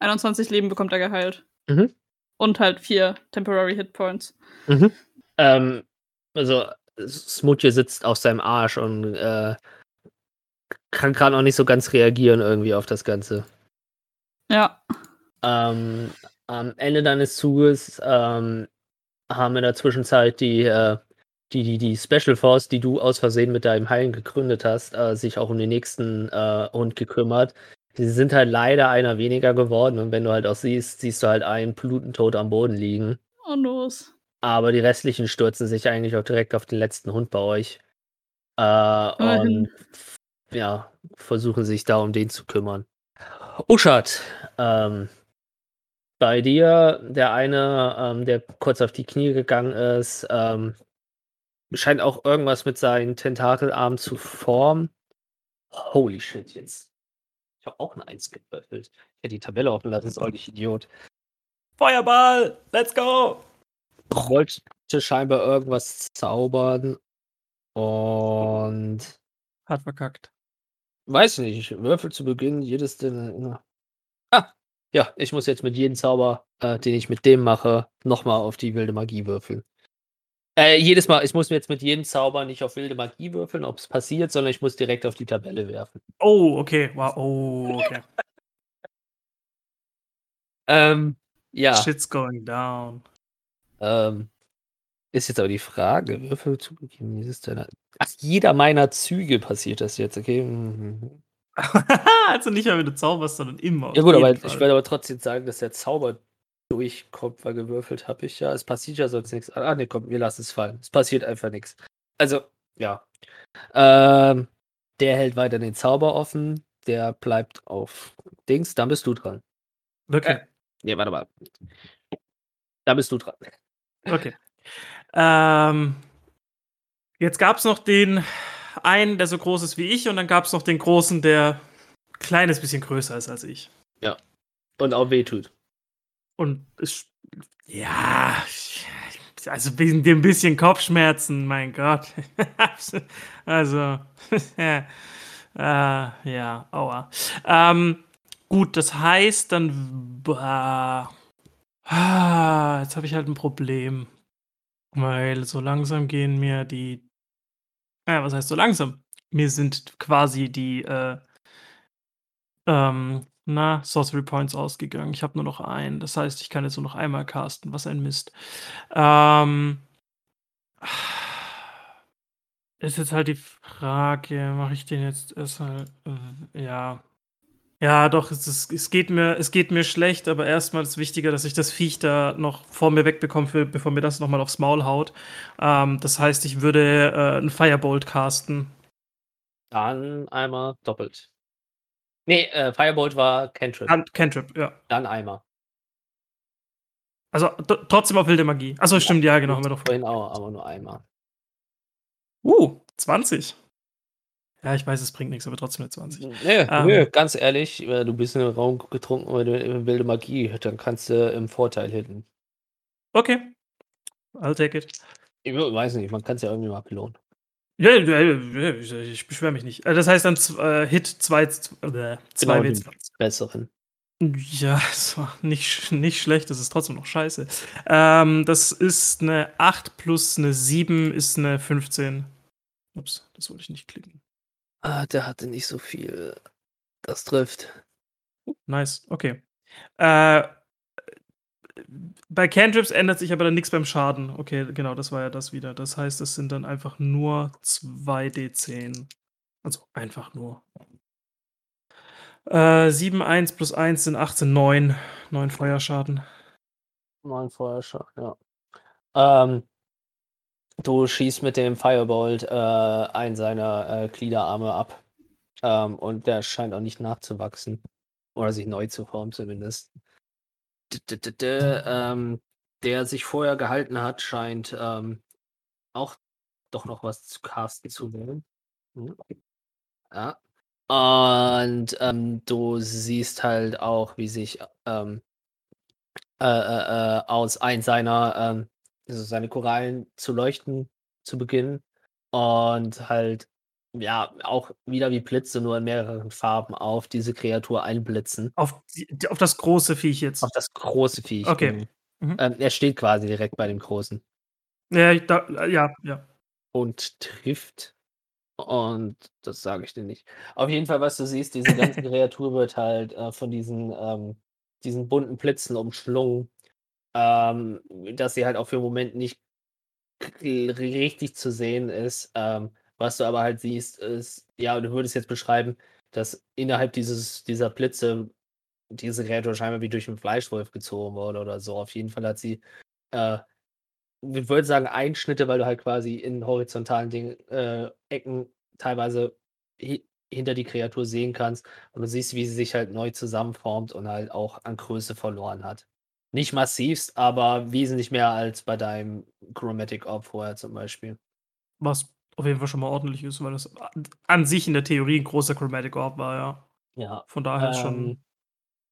21 Leben bekommt er geheilt. Mhm. Und halt vier Temporary Hit Points. Ähm, also, Smutje sitzt auf seinem Arsch und äh, kann gerade noch nicht so ganz reagieren irgendwie auf das Ganze. Ja. Ähm, am Ende deines Zuges ähm, haben in der Zwischenzeit die, äh, die, die, die Special Force, die du aus Versehen mit deinem Heilen gegründet hast, äh, sich auch um den nächsten äh, Hund gekümmert. Sie sind halt leider einer weniger geworden und wenn du halt auch siehst, siehst du halt einen blutend am Boden liegen. Oh, los. Aber die restlichen stürzen sich eigentlich auch direkt auf den letzten Hund bei euch. Äh, und ja, versuchen sich da um den zu kümmern. Uschat, ähm, bei dir, der eine, ähm, der kurz auf die Knie gegangen ist, ähm, scheint auch irgendwas mit seinen Tentakelarmen zu formen. Holy shit, jetzt. Ich habe auch ein Eins gewürfelt. Ich hätte die Tabelle offen lassen, ist ich Idiot. Feuerball! Let's go! Wollte scheinbar irgendwas zaubern und Hat verkackt. weiß nicht, ich würfel zu Beginn jedes den. Ah, ja, ich muss jetzt mit jedem Zauber, äh, den ich mit dem mache, nochmal auf die wilde Magie würfeln. Äh, jedes Mal, ich muss mir jetzt mit jedem Zauber nicht auf wilde Magie würfeln, ob es passiert, sondern ich muss direkt auf die Tabelle werfen. Oh, okay. Wow. Oh, okay. Ähm, ja. Shit's going down. Ähm, ist jetzt aber die Frage, Würfel zu Beginn dieses deiner. Ach, jeder meiner Züge passiert das jetzt, okay? Mhm. also nicht mehr, wenn du zauberst, sondern immer. Ja gut, aber jeden ich Fall. werde aber trotzdem sagen, dass der Zauber durchkommt, weil gewürfelt habe ich ja. Es passiert ja sonst nichts. Ah, ne, komm, wir lassen es fallen. Es passiert einfach nichts. Also, ja. Ähm, der hält weiter den Zauber offen. Der bleibt auf Dings. Dann bist du dran. Okay. Nee, warte mal. Da bist du dran. Okay. Ähm, jetzt gab es noch den einen, der so groß ist wie ich, und dann gab es noch den großen, der ein kleines bisschen größer ist als ich. Und auch wehtut. Und es, ja, also wegen dem bisschen Kopfschmerzen, mein Gott. also, äh, ja, aua. Ähm, gut, das heißt dann, äh, ah, jetzt habe ich halt ein Problem. Weil so langsam gehen mir die, ja, was heißt so langsam? Mir sind quasi die, äh, ähm, na, Sorcery Points ausgegangen. Ich habe nur noch einen. Das heißt, ich kann jetzt nur noch einmal casten. Was ein Mist. Ähm. Ist jetzt halt die Frage, mache ich den jetzt erstmal. Äh, ja. Ja, doch, es, ist, es, geht mir, es geht mir schlecht, aber erstmal ist wichtiger, dass ich das Viech da noch vor mir wegbekomme, für, bevor mir das nochmal aufs Maul haut. Ähm, das heißt, ich würde äh, einen Firebolt casten. Dann einmal doppelt. Nee, äh, Firebolt war Cantrip. Can Cantrip, ja. Dann einmal. Also trotzdem auf wilde Magie. Achso, stimmt, ja, genau, haben wir doch. Vorhin auch, aber nur einmal. Uh, 20. Ja, ich weiß, es bringt nichts, aber trotzdem eine 20. Nö, Ähm. nö, ganz ehrlich, äh, du bist in den Raum getrunken, weil du äh, wilde Magie, dann kannst du im Vorteil hitten. Okay. I'll take it. Ich weiß nicht, man kann es ja irgendwie mal belohnen. Ja, ich, beschwere mich nicht. Äh, Das heißt dann äh, Hit 2 äh, Genau, den 2W20. besseren. Ja, es war nicht, nicht schlecht, das ist trotzdem noch scheiße. Ähm, das ist eine 8 plus eine 7 ist eine 15. Ups, das wollte ich nicht klicken. Ah, der hatte nicht so viel. Das trifft. Nice, okay. Äh, bei Cantrips ändert sich aber dann nichts beim Schaden. Okay, genau, das war ja das wieder. Das heißt, es sind dann einfach nur 2d10. Also einfach nur. Äh, 7, 1 plus 1 sind 18, 9. 9 Feuerschaden. Neun Feuerschaden, ja. Ähm, du schießt mit dem Firebolt äh, einen seiner äh, Gliederarme ab. Ähm, und der scheint auch nicht nachzuwachsen. Oder sich neu zu formen zumindest. D -d -d ähm, der sich vorher gehalten hat, scheint ähm, auch doch noch was zu casten zu wollen. Hm. Ja. Und ähm, du siehst halt auch, wie sich ähm, äh, äh, äh, aus ein seiner, ähm, also seine Korallen zu leuchten zu beginnen. Und halt, ja, auch wieder wie Blitze, nur in mehreren Farben auf diese Kreatur einblitzen. Auf, die, auf das große Viech jetzt. Auf das große Viech. Okay. genau. Mhm. Ähm, er steht quasi direkt bei dem Großen. Ja, ich da, ja, ja. und trifft. Und das sage ich dir nicht. Auf jeden Fall, was du siehst, diese ganze Kreatur wird halt äh, von diesen, ähm, diesen bunten Blitzen umschlungen, ähm, dass sie halt auch für den Moment nicht richtig zu sehen ist. Ähm, was du aber halt siehst, ist, ja, du würdest jetzt beschreiben, dass innerhalb dieses, dieser Blitze diese Kreatur scheinbar wie durch einen Fleischwolf gezogen wurde oder so. Auf jeden Fall hat sie äh, ich würde sagen Einschnitte, weil du halt quasi in horizontalen Ding, äh, Ecken teilweise hi hinter die Kreatur sehen kannst und du siehst, wie sie sich halt neu zusammenformt und halt auch an Größe verloren hat. Nicht massivst, aber wesentlich mehr als bei deinem Chromatic Orb vorher zum Beispiel. Was auf jeden Fall schon mal ordentlich ist, weil das an sich in der Theorie ein großer Chromatic Orb war, ja. Ja. Von daher ist schon. Ähm,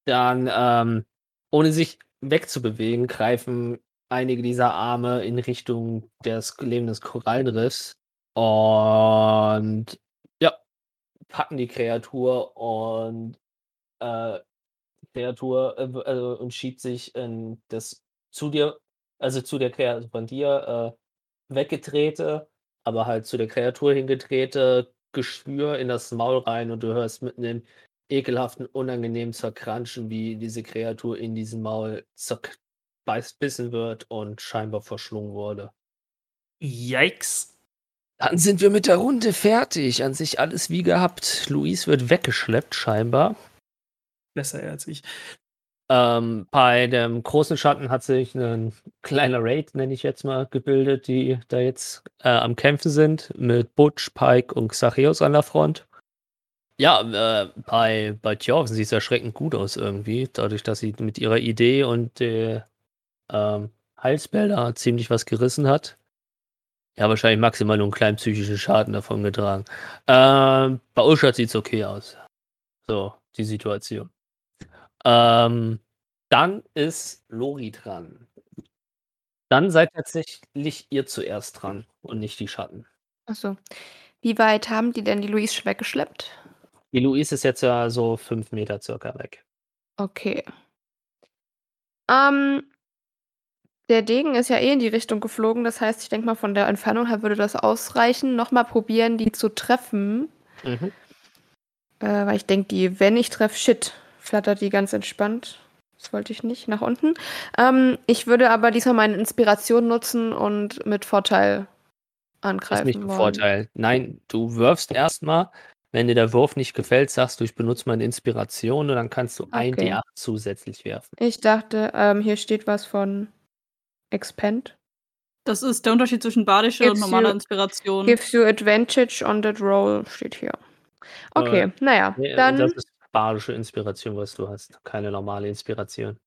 dann, ähm, ohne sich wegzubewegen, greifen einige dieser Arme in Richtung des Leben des Korallenriffs und ja, packen die Kreatur und äh, Kreatur äh, also, und schiebt sich in das zu dir, also zu der Kreatur von dir äh, weggedrehte, aber halt zu der Kreatur hingedrehte Geschwür in das Maul rein und du hörst mitten im ekelhaften, unangenehmen Zerkranschen, wie diese Kreatur in diesem Maul zerbissen wird und scheinbar verschlungen wurde. Yikes. Dann sind wir mit der Runde fertig. An sich alles wie gehabt. Luis wird weggeschleppt, scheinbar. Besser als ich. Ähm, bei dem großen Schatten hat sich ein kleiner Raid, nenne ich jetzt mal, gebildet, die da jetzt äh, am Kämpfen sind, mit Butch, Pike und Xacheus an der Front. Ja, äh, bei, bei Tjorven sieht es erschreckend gut aus irgendwie, dadurch, dass sie mit ihrer Idee und der ähm, da ziemlich was gerissen hat. Ja, wahrscheinlich maximal nur einen kleinen psychischen Schaden davon getragen. Ähm, bei Uschat sieht es okay aus. So, die Situation. Ähm, dann ist Lori dran. Dann seid tatsächlich ihr zuerst dran und nicht die Schatten. Achso. Wie weit haben die denn die Luis schon weggeschleppt? Die Luis ist jetzt ja so fünf Meter circa weg. Okay. Ähm, der Degen ist ja eh in die Richtung geflogen. Das heißt, ich denke mal, von der Entfernung her würde das ausreichen. Nochmal probieren, die zu treffen. Mhm. Äh, weil ich denke, die, wenn ich treffe, shit, flattert die ganz entspannt. Das wollte ich nicht, nach unten. Ähm, ich würde aber diesmal meine Inspiration nutzen und mit Vorteil Das angreifen ist nicht ein wollen. Vorteil. Nein, du wirfst erstmal, wenn dir der Wurf nicht gefällt, sagst du, ich benutze meine Inspiration und dann kannst du ein Okay. D8 zusätzlich werfen. Ich dachte, ähm, hier steht was von Expand. Das ist der Unterschied zwischen badischer und normaler you- Inspiration. Gives you advantage on that roll, steht hier. Okay, Äh, naja, Nee, dann. Das ist badische Inspiration, was du hast. Keine normale Inspiration.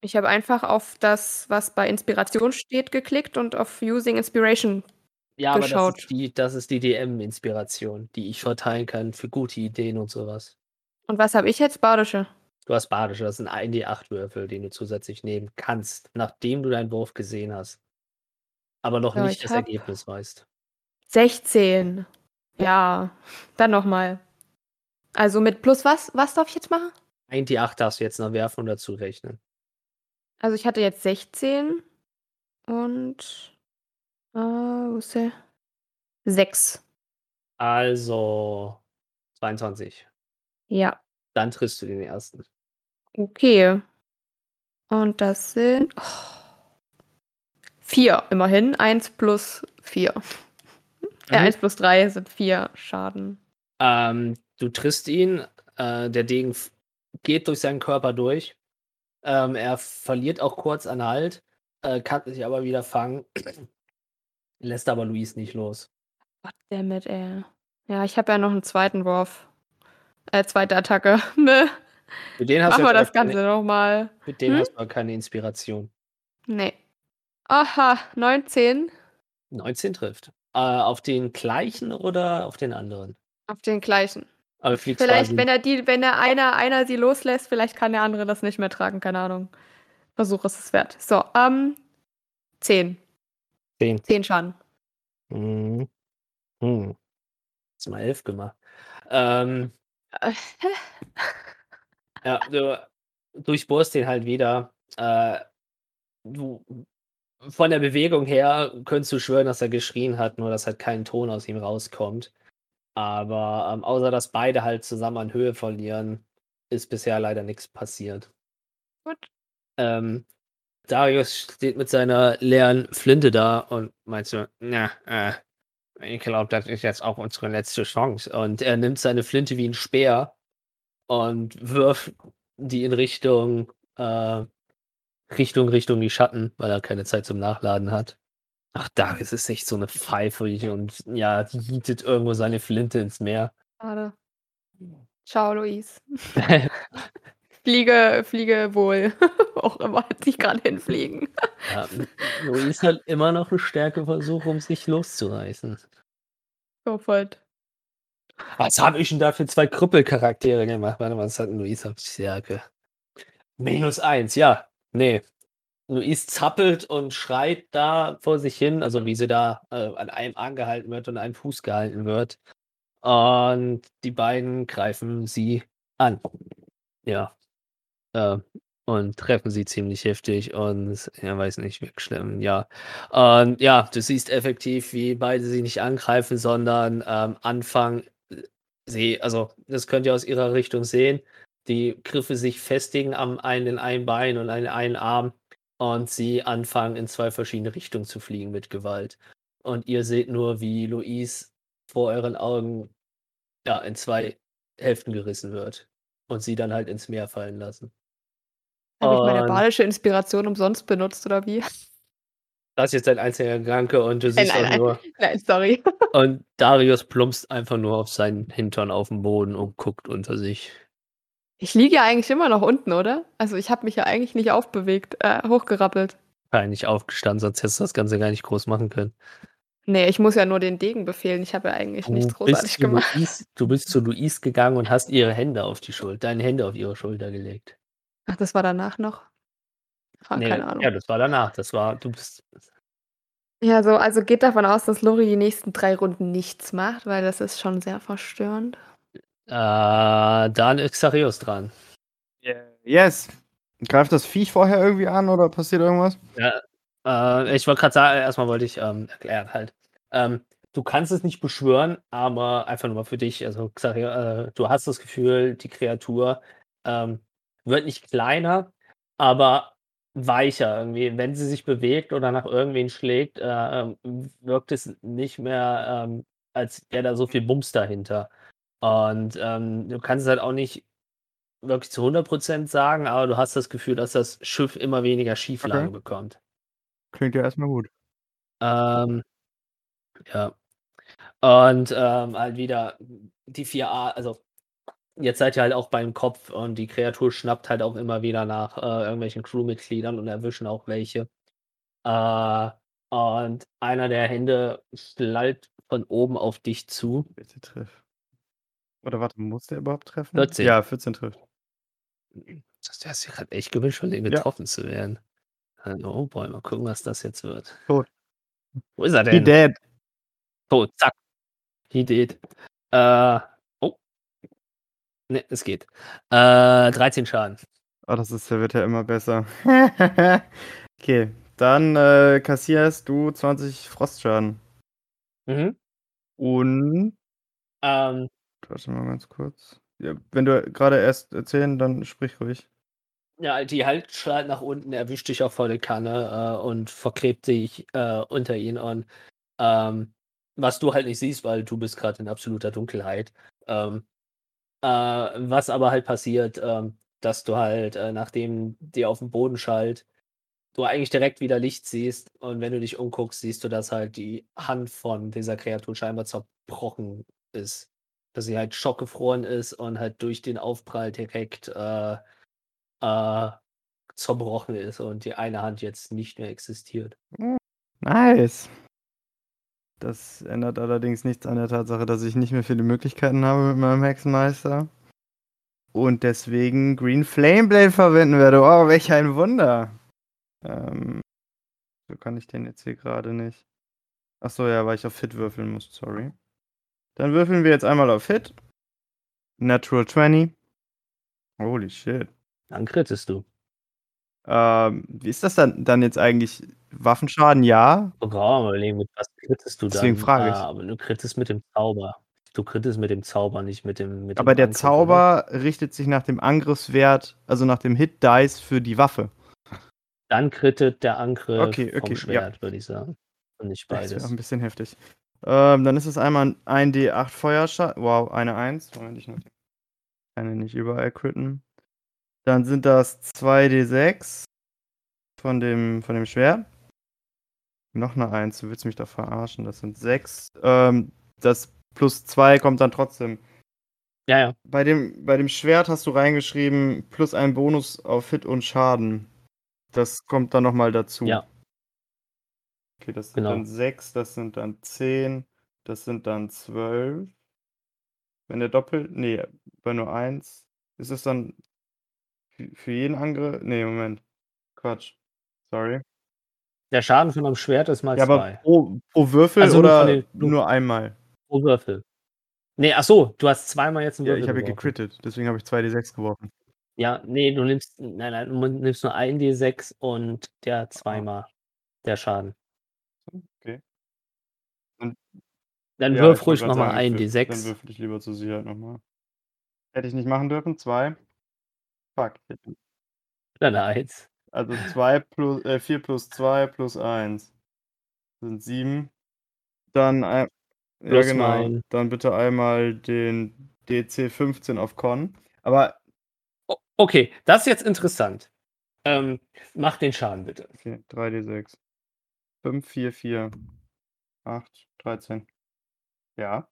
Ich habe einfach auf das, was bei Inspiration steht, geklickt und auf Using Inspiration. Ja, aber das Geschaut. ist die, das ist die DM-Inspiration, die ich verteilen kann für gute Ideen und sowas. Und was habe ich jetzt? Badische. Du hast badische, das sind 1D8-Würfel, den du zusätzlich nehmen kannst, nachdem du deinen Wurf gesehen hast. Aber noch Ja, nicht ich das Ergebnis weißt. 16. Ja, dann nochmal. Also mit plus was? Was darf ich jetzt machen? 1D8 darfst du jetzt noch werfen und dazu rechnen. Also ich hatte jetzt 16 und äh, wo ist der? 6. Also 22. Ja, Dann triffst du den ersten. okay. Und das sind oh, 4 immerhin. 1 plus 4. Äh, Mhm. 1 plus 3 sind 4 Schaden. Ähm, du triffst ihn, äh, der Degen geht durch seinen Körper durch. Ähm, er verliert auch kurz an Halt, äh, kann sich aber wieder fangen, lässt aber Luis nicht los. Goddammit, ey. Ja, ich habe ja noch einen zweiten Wurf. Äh, zweite Attacke. Meh. Für den hast Machen wir das aber keine, Ganze nochmal. für den Hm? hast du keine Inspiration. Nee. Aha, 19. 19 trifft. Äh, auf den gleichen oder auf den anderen? Auf den gleichen. Aber Vielleicht, wenn er die, wenn er einer, einer sie loslässt, vielleicht kann der andere das nicht mehr tragen, keine Ahnung. Versuch ist es wert. So, ähm, 10. 10. 10 Schaden. Mhm. Hm. Hast mal 11 gemacht. Ähm, Äh, ja, du durchbohrst den halt wieder. Äh, du, von der Bewegung her könntest du schwören, dass er geschrien hat, nur dass halt kein Ton aus ihm rauskommt. Aber ähm, außer dass beide halt zusammen an Höhe verlieren, ist bisher leider nichts passiert. Gut. Ähm, Darius steht mit seiner leeren Flinte da und meint so, na, äh, ich glaube, das ist jetzt auch unsere letzte Chance. Und er nimmt seine Flinte wie ein Speer und wirft die in Richtung, äh, Richtung, Richtung die Schatten, weil er keine Zeit zum Nachladen hat. Ach, Darius ist echt so eine Pfeife und ja, die jietet irgendwo seine Flinte ins Meer. Schade. Ciao, Luis. Fliege, fliege wohl. Auch immer sich gerade hinfliegen. Ja, Luis hat immer noch einen Stärkeversuch, um sich loszureißen. Sofort. Was habe ich denn da für zwei Krüppelcharaktere gemacht? Warte mal, was hat denn Luis auf Stärke? Minus eins, ja. Nee. Luis zappelt und schreit da vor sich hin, also wie sie da äh, an einem Arm gehalten wird und an einem Fuß gehalten wird. Und die beiden greifen sie an. Ja. Äh, und treffen sie ziemlich heftig und, ja, weiß nicht, wegschlemmen, ja. Und ja, du siehst effektiv, wie beide sie nicht angreifen, sondern ähm, anfangen, sie, also das könnt ihr aus ihrer Richtung sehen, die Griffe sich festigen am einen, einen Bein und an einen Arm und sie anfangen in zwei verschiedene Richtungen zu fliegen mit Gewalt. Und ihr seht nur, wie Louise vor euren Augen ja, in zwei Hälften gerissen wird und sie dann halt ins Meer fallen lassen. Habe ich meine badische Inspiration umsonst benutzt oder wie? Das ist jetzt ein einziger Gedanke und du siehst nein, auch nein. nur, Nein, sorry. und Darius plumpst einfach nur auf seinen Hintern auf den Boden und guckt unter sich. Ich liege ja eigentlich immer noch unten, oder? Also ich habe mich ja eigentlich nicht aufbewegt, äh, hochgerappelt. Peinlich aufgestanden, sonst hättest du das Ganze gar nicht groß machen können. Nee, ich muss ja nur den Degen befehlen. Ich habe ja eigentlich nichts Du bist, großartig gemacht. Louise, du bist zu Louise gegangen und hast ihre Hände auf die Schulter, deine Hände auf ihre Schulter gelegt. Ach, das war danach noch? Ah, Nee, keine Ahnung. Ja, das war danach. Das war, du bist. Ja, so, also geht davon aus, dass Lori die nächsten drei Runden nichts macht, weil das ist schon sehr verstörend. Äh, dann ist Xarius dran. Yes. Greift das Viech vorher irgendwie an oder passiert irgendwas? Äh, ich wollte gerade sagen, erstmal wollte ich ähm, erklären halt. Ähm, du kannst es nicht beschwören, aber einfach nur mal für dich. Also Xarius, äh, du hast das Gefühl, die Kreatur ähm, wird nicht kleiner, aber weicher irgendwie. Wenn sie sich bewegt oder nach irgendwen schlägt, äh, wirkt es nicht mehr, ähm, als wäre da so viel Bums dahinter. Und ähm, du kannst es halt auch nicht wirklich zu 100% sagen, aber du hast das Gefühl, dass das Schiff immer weniger Schieflage Okay. bekommt. Klingt ja erstmal gut. Ähm, ja. Und ähm, halt wieder die 4A, also jetzt seid ihr halt auch beim Kopf und die Kreatur schnappt halt auch immer wieder nach äh, irgendwelchen Crewmitgliedern und erwischen auch welche. Äh, und einer der Hände schnallt von oben auf dich zu. Bitte triff. Oder warte, muss der überhaupt treffen? 14. Ja, 14 trifft. Das hast du gerade echt gewünscht, von dem Ja. getroffen zu werden. Oh boy, mal gucken, was das jetzt wird. Tot. Wo ist er He denn? dead. Tot, zack. He did. Äh, oh. Ne, es geht. Äh, 13 Schaden. Oh, das ist, der wird ja immer besser. okay, dann äh, kassierst du 20 Frostschaden. Mhm. Und. Ähm, Warte mal ganz kurz. Ja, wenn du gerade erst erzählen, dann sprich ruhig. ja, die Halsschlag nach unten erwischt dich auf volle Kanne äh, und verklebt dich äh, unter ihn. Und ähm, was du halt nicht siehst, weil du bist gerade in absoluter Dunkelheit. Ähm, äh, was aber halt passiert, ähm, dass du halt, äh, nachdem dir auf dem Boden schallt, du eigentlich direkt wieder Licht siehst und wenn du dich umguckst, siehst du, dass halt die Hand von dieser Kreatur scheinbar zerbrochen ist. Dass sie halt schockgefroren ist und halt durch den Aufprall direkt äh, äh, zerbrochen ist und die eine Hand jetzt nicht mehr existiert. Nice. Das ändert allerdings nichts an der Tatsache, dass ich nicht mehr viele Möglichkeiten habe mit meinem Hexenmeister. Und deswegen Green Flameblade verwenden werde. Oh, welch ein Wunder. Ähm, so kann ich den jetzt hier gerade nicht. Achso, ja, weil ich auf Hit würfeln muss, sorry. Dann würfeln wir jetzt einmal auf Hit. Natural 20. Holy shit. Dann krittest du. Ähm, wie ist das dann, dann jetzt eigentlich? Waffenschaden, ja? Raum überlegen, mit was krittest du dann? Deswegen frage ich. Ah, aber du krittest mit dem Zauber. Du krittest mit dem Zauber, nicht mit dem. Mit Aber dem der Angriff, Zauber richtet sich nach dem Angriffswert, also nach dem Hit-Dice für die Waffe. Oder? Dann krittet der Angriff Okay, okay, vom ja. Schwert, würde ich sagen. Und nicht Das beides. wäre ein bisschen heftig. Ähm, dann ist es einmal ein D8 Feuerschaden. Wow, eine 1. Moment, ich. Kann ich nicht überall critten. Dann sind das 2D6 von dem, von dem Schwert. Noch eine 1. Du willst mich doch verarschen. Das sind 6. Ähm, das plus 2 kommt dann trotzdem. Ja, ja. Bei dem, bei dem Schwert hast du reingeschrieben, plus ein Bonus auf Hit und Schaden. Das kommt dann nochmal dazu. Ja. Okay, das sind Genau. dann 6, das sind dann 10, das sind dann 12. Wenn der doppelt, nee, bei nur 1, ist es dann für jeden Angriff? Nee, Moment. Quatsch. Sorry. Der Schaden von einem Schwert ist mal Ja, aber zwei. pro, pro Würfel Also nur oder von den- nur- nur einmal? Pro Würfel. Nee, ach so, du hast zweimal jetzt einen Ja, Würfel ich habe ja gecrittet, deswegen habe ich 2d6 geworfen. Ja, nee, du nimmst, nein, nein, du nimmst nur ein D6 und Ah. der zweimal der Schaden. Okay. Dann Ja, wirf ich ruhig nochmal ein ich würf- Dann D6. würfel ich lieber zur Sicherheit nochmal. Hätte ich nicht machen dürfen, 2. Fuck. Dann eine Eins. Also 2 plus, äh, 4 plus 2 plus 1 sind 7. Dann, ein, ja genau, mein- dann bitte einmal den DC 15 auf Con. Aber, Okay, das ist jetzt interessant. Ähm, mach den Schaden bitte. okay, 3D6. 5, 4, 4, 8, 13. Ja.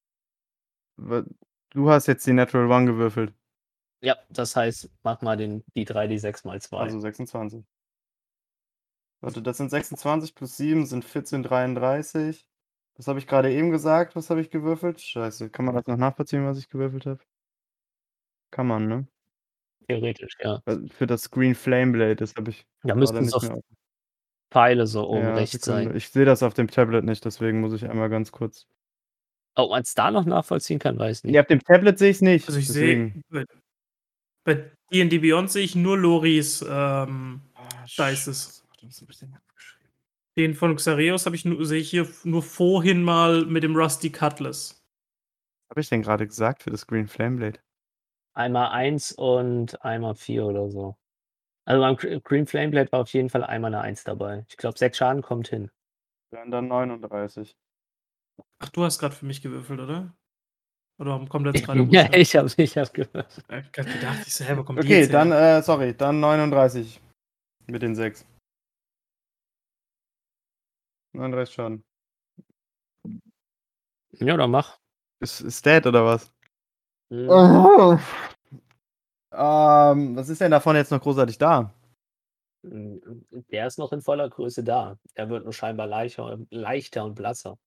Du hast jetzt die Natural One gewürfelt, Ja, das heißt, mach mal den, die 3D6 mal 2. also 26. Warte, das sind 26 plus 7 sind 14, 33. Was habe ich gerade eben gesagt? Was habe ich gewürfelt? Scheiße, kann man das noch nachvollziehen, was ich gewürfelt habe? Kann man, ne? Theoretisch, ja. Weil Für das Green Flame Blade, das habe ich Da müssten es auf. Pfeile so oben Ja, rechts Sekunde. sein. Ich sehe das auf dem Tablet nicht, deswegen muss ich einmal ganz kurz. Ob man es da noch nachvollziehen kann, weiß nicht. Nee, auf dem Tablet sehe ich es nicht. Also ich sehe, bei D&D Beyond sehe ich nur Loris ähm, Ah, Dices. Den von Xareus habe ich nur, sehe ich hier nur vorhin mal mit dem Rusty Cutlass. Was habe ich denn gerade gesagt für das Green Flame Blade? Einmal 1 und einmal 4 oder so. Also beim Gr- Green Flame Blade war auf jeden Fall einmal eine 1 dabei. Ich glaube, 6 Schaden kommt hin. Wären dann 39. Ach, du hast gerade für mich gewürfelt, oder? Oder kommt jetzt gerade ja, ich habe ich hab gehört. Ich hab gedacht, ich so, hä, wo kommt die Okay, jetzt dann, her? äh, sorry, dann 39 mit den 6. 39 Schaden. Ja, dann mach. Ist, ist dead oder was? Hm. Oh. Ähm, was ist denn davon jetzt noch großartig da? Hm, Der ist noch in voller Größe da. Er wird nur scheinbar leichter, leichter und blasser.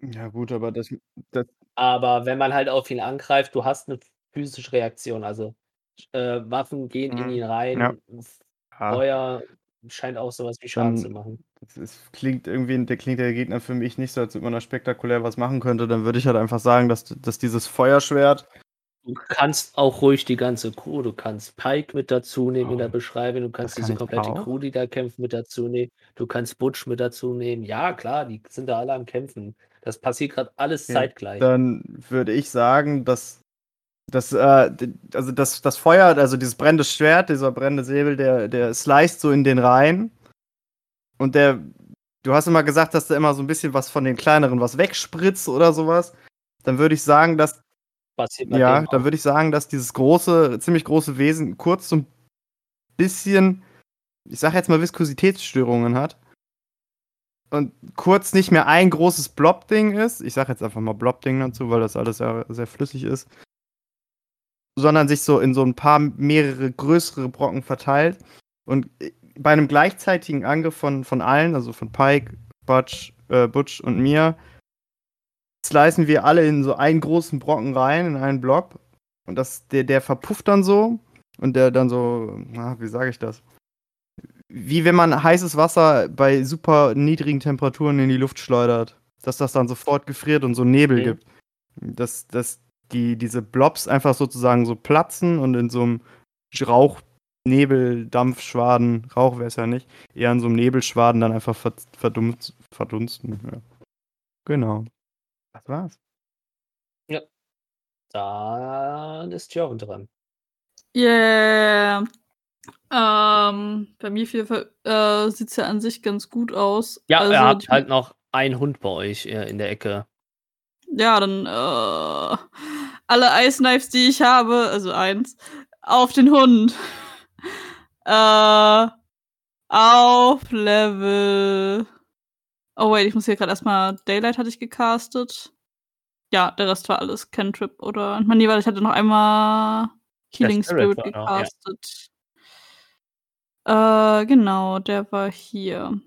Ja, gut, aber das. das Aber wenn man halt auf ihn angreift, du hast eine physische Reaktion. Also äh, Waffen gehen in Mhm. ihn rein. Ja, Feuer scheint auch sowas wie Schaden Dann- zu machen. das ist, klingt irgendwie, der klingt der Gegner für mich nicht so, als ob man da spektakulär was machen könnte. Dann würde ich halt einfach sagen, dass, dass dieses Feuerschwert. Du kannst auch ruhig die ganze Crew, du kannst Pike mit dazu nehmen in der Oh, Beschreibung, du kannst kann diese komplette auch? Crew, die da kämpft, mit dazu nehmen, du kannst Butch mit dazu nehmen. Ja, klar, die sind da alle am Kämpfen. Das passiert gerade alles Ja, zeitgleich. Dann würde ich sagen, dass. Das, äh, also das, das Feuer, also dieses brennende Schwert, dieser brennende Säbel, der, der sliced so in den Reihen. Und der, du hast immer gesagt, dass da immer so ein bisschen was von den kleineren was wegspritzt oder sowas. Dann würde ich sagen, dass passiert bei Ja, dann würde ich sagen, dass dieses große, ziemlich große Wesen kurz so ein bisschen, ich sag jetzt mal, Viskositätsstörungen hat. Und kurz nicht mehr ein großes Blob-Ding ist. Ich sag jetzt einfach mal Blob-Ding dazu, weil das alles sehr, sehr flüssig ist. Sondern sich so in so ein paar mehrere größere Brocken verteilt. Und bei einem gleichzeitigen Angriff von, von allen, also von Pike, Butch, äh, Butch und mir, slicen wir alle in so einen großen Brocken rein, in einen Block. Und das, der, der verpufft dann so. Und der dann so, na, wie sage ich das? Wie wenn man heißes Wasser bei super niedrigen Temperaturen in die Luft schleudert. Dass das dann sofort gefriert und so Nebel Mhm. gibt. Dass, dass die, diese Blobs einfach sozusagen so platzen und in so einem Rauch, Nebel, Dampfschwaden, Rauch wäre es ja nicht, eher in so einem Nebelschwaden dann einfach ver verdunst, verdunsten. Ja. Genau. Das war's. Dann ist Jörn dran. Yeah. Ähm, bei mir viel, äh, sieht es ja an sich ganz gut aus. Ja, also, ihr habt die- halt noch einen Hund bei euch äh, in der Ecke. Ja, dann äh, alle Ice Knives, die ich habe, also eins, auf den Hund. äh, auf Level. Oh wait, ich muss hier gerade erstmal Daylight hatte ich gecastet. Ja, der Rest war alles Cantrip oder. Nee, warte, ich hatte noch einmal Healing Spirit Spirit war noch, ja. gecastet. Äh, genau, der war hier.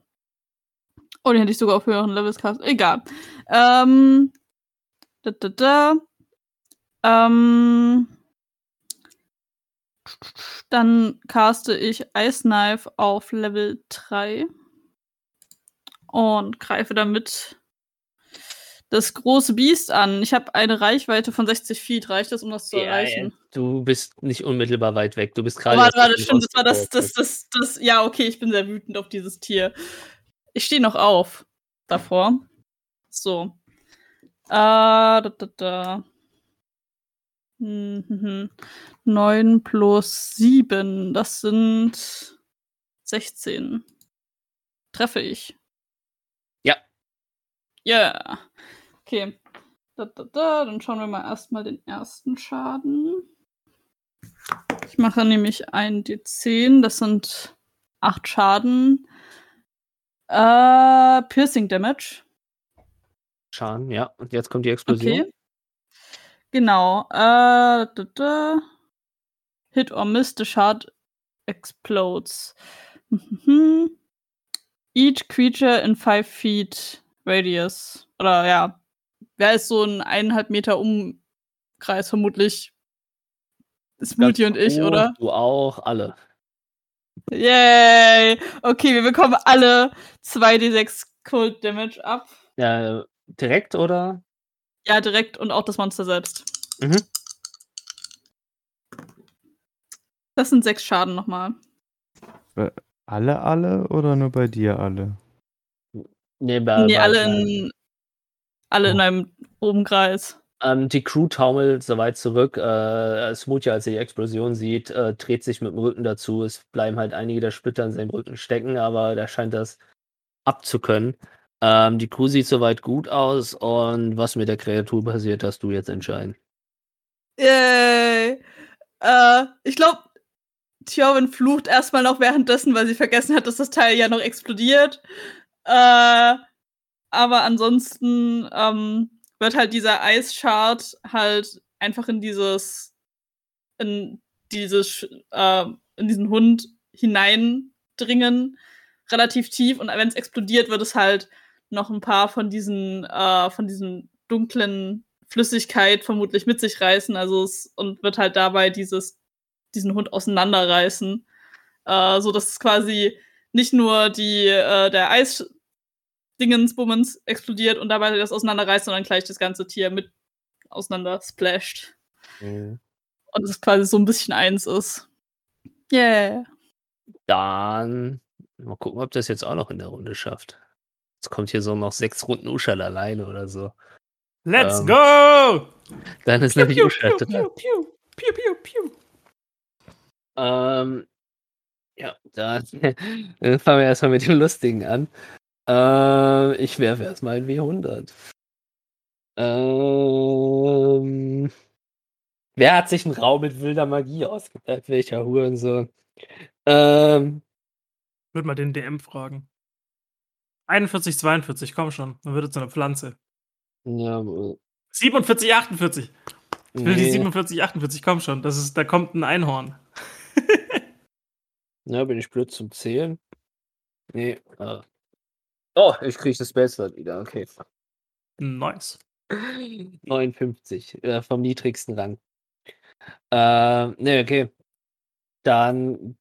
Oh, den hätte ich sogar auf höheren Levels castet. Egal. Ähm, da, da, da. Ähm, dann caste ich Ice Knife auf Level 3 und greife damit das große Biest an. Ich habe eine Reichweite von 60 Feet. Reicht das, um das zu Ja, erreichen? Du bist nicht unmittelbar weit weg. Du bist gerade. warte, warte, stimmt, das war das, das, das, das, ja, okay, ich bin sehr wütend auf dieses Tier. Ich stehe noch auf davor. So. Äh, da, da, da. Mhm. 9 plus 7, das sind 16. Treffe ich. Ja. Okay. Da, da, da. Dann schauen wir mal erstmal den ersten Schaden. Ich mache nämlich ein D10, das sind 8 Schaden. Äh, Piercing Damage. Schaden, ja. Und jetzt kommt die Explosion. Okay. Genau. Äh, da, da. Hit or miss, the shard explodes. Mhm. Each creature in five feet radius. Oder ja. Wer ist so ein eineinhalb Meter Umkreis vermutlich? Smoothie und ich, oder? Du auch, alle. Yay! Okay, wir bekommen alle 2d6 Cold Damage ab. Ja, direkt oder? Ja, direkt und auch das Monster selbst. Mhm. Das sind sechs Schaden nochmal. Alle, alle oder nur bei dir alle? Nee, bei, nee, bei- alle in, alle in einem Umkreis. Ähm, die Crew taumelt so weit zurück. Äh, Smoothie, als er die Explosion sieht, äh, dreht sich mit dem Rücken dazu. Es bleiben halt einige der Splitter in seinem Rücken stecken, aber der scheint das abzukönnen. Ähm, die Crew sieht soweit gut aus und was mit der Kreatur passiert, darfst du jetzt entscheiden. Yay! Äh, ich glaube, Tjorvin flucht erstmal noch währenddessen, weil sie vergessen hat, dass das Teil ja noch explodiert. Äh, aber ansonsten ähm, wird halt dieser Eisschart halt einfach in dieses, in dieses, äh, in diesen Hund hineindringen, relativ tief. Und wenn es explodiert, wird es halt noch ein paar von diesen, äh, von diesen dunklen Flüssigkeit vermutlich mit sich reißen, also es, und wird halt dabei dieses, diesen Hund auseinanderreißen. Äh, so dass es quasi nicht nur die, äh, der Eis Dingensbummens explodiert und dabei das auseinanderreißt, sondern gleich das ganze Tier mit auseinander splasht. Und es quasi so ein bisschen eins ist. Yeah. Dann mal gucken, ob das jetzt auch noch in der Runde schafft. Jetzt kommt hier so noch sechs Runden Uschal alleine oder so. Let's Ähm, go! Dann ist Piu, nämlich Uschal piu, dran. piu, piu, piu, piu, piu. Ähm, ja, da dann fangen wir erstmal mit dem Lustigen an. Ähm, ich werfe erstmal ein W100. Ähm, wer hat sich einen Raum mit wilder Magie ausgedacht? Welcher Hurensohn? Ähm, Würde mal den DM fragen. 41, 42, komm schon. Dann wird es so eine Pflanze. ja, 47, 48. Ich will die nee, 47, 48, komm schon. Das ist, da kommt ein Einhorn. ja, bin ich blöd zum Zählen? Nee. Äh. Oh, ich kriege das Spellslot wieder, okay. Nice. 59, äh, vom niedrigsten Rang. Äh, ne, okay. Dann,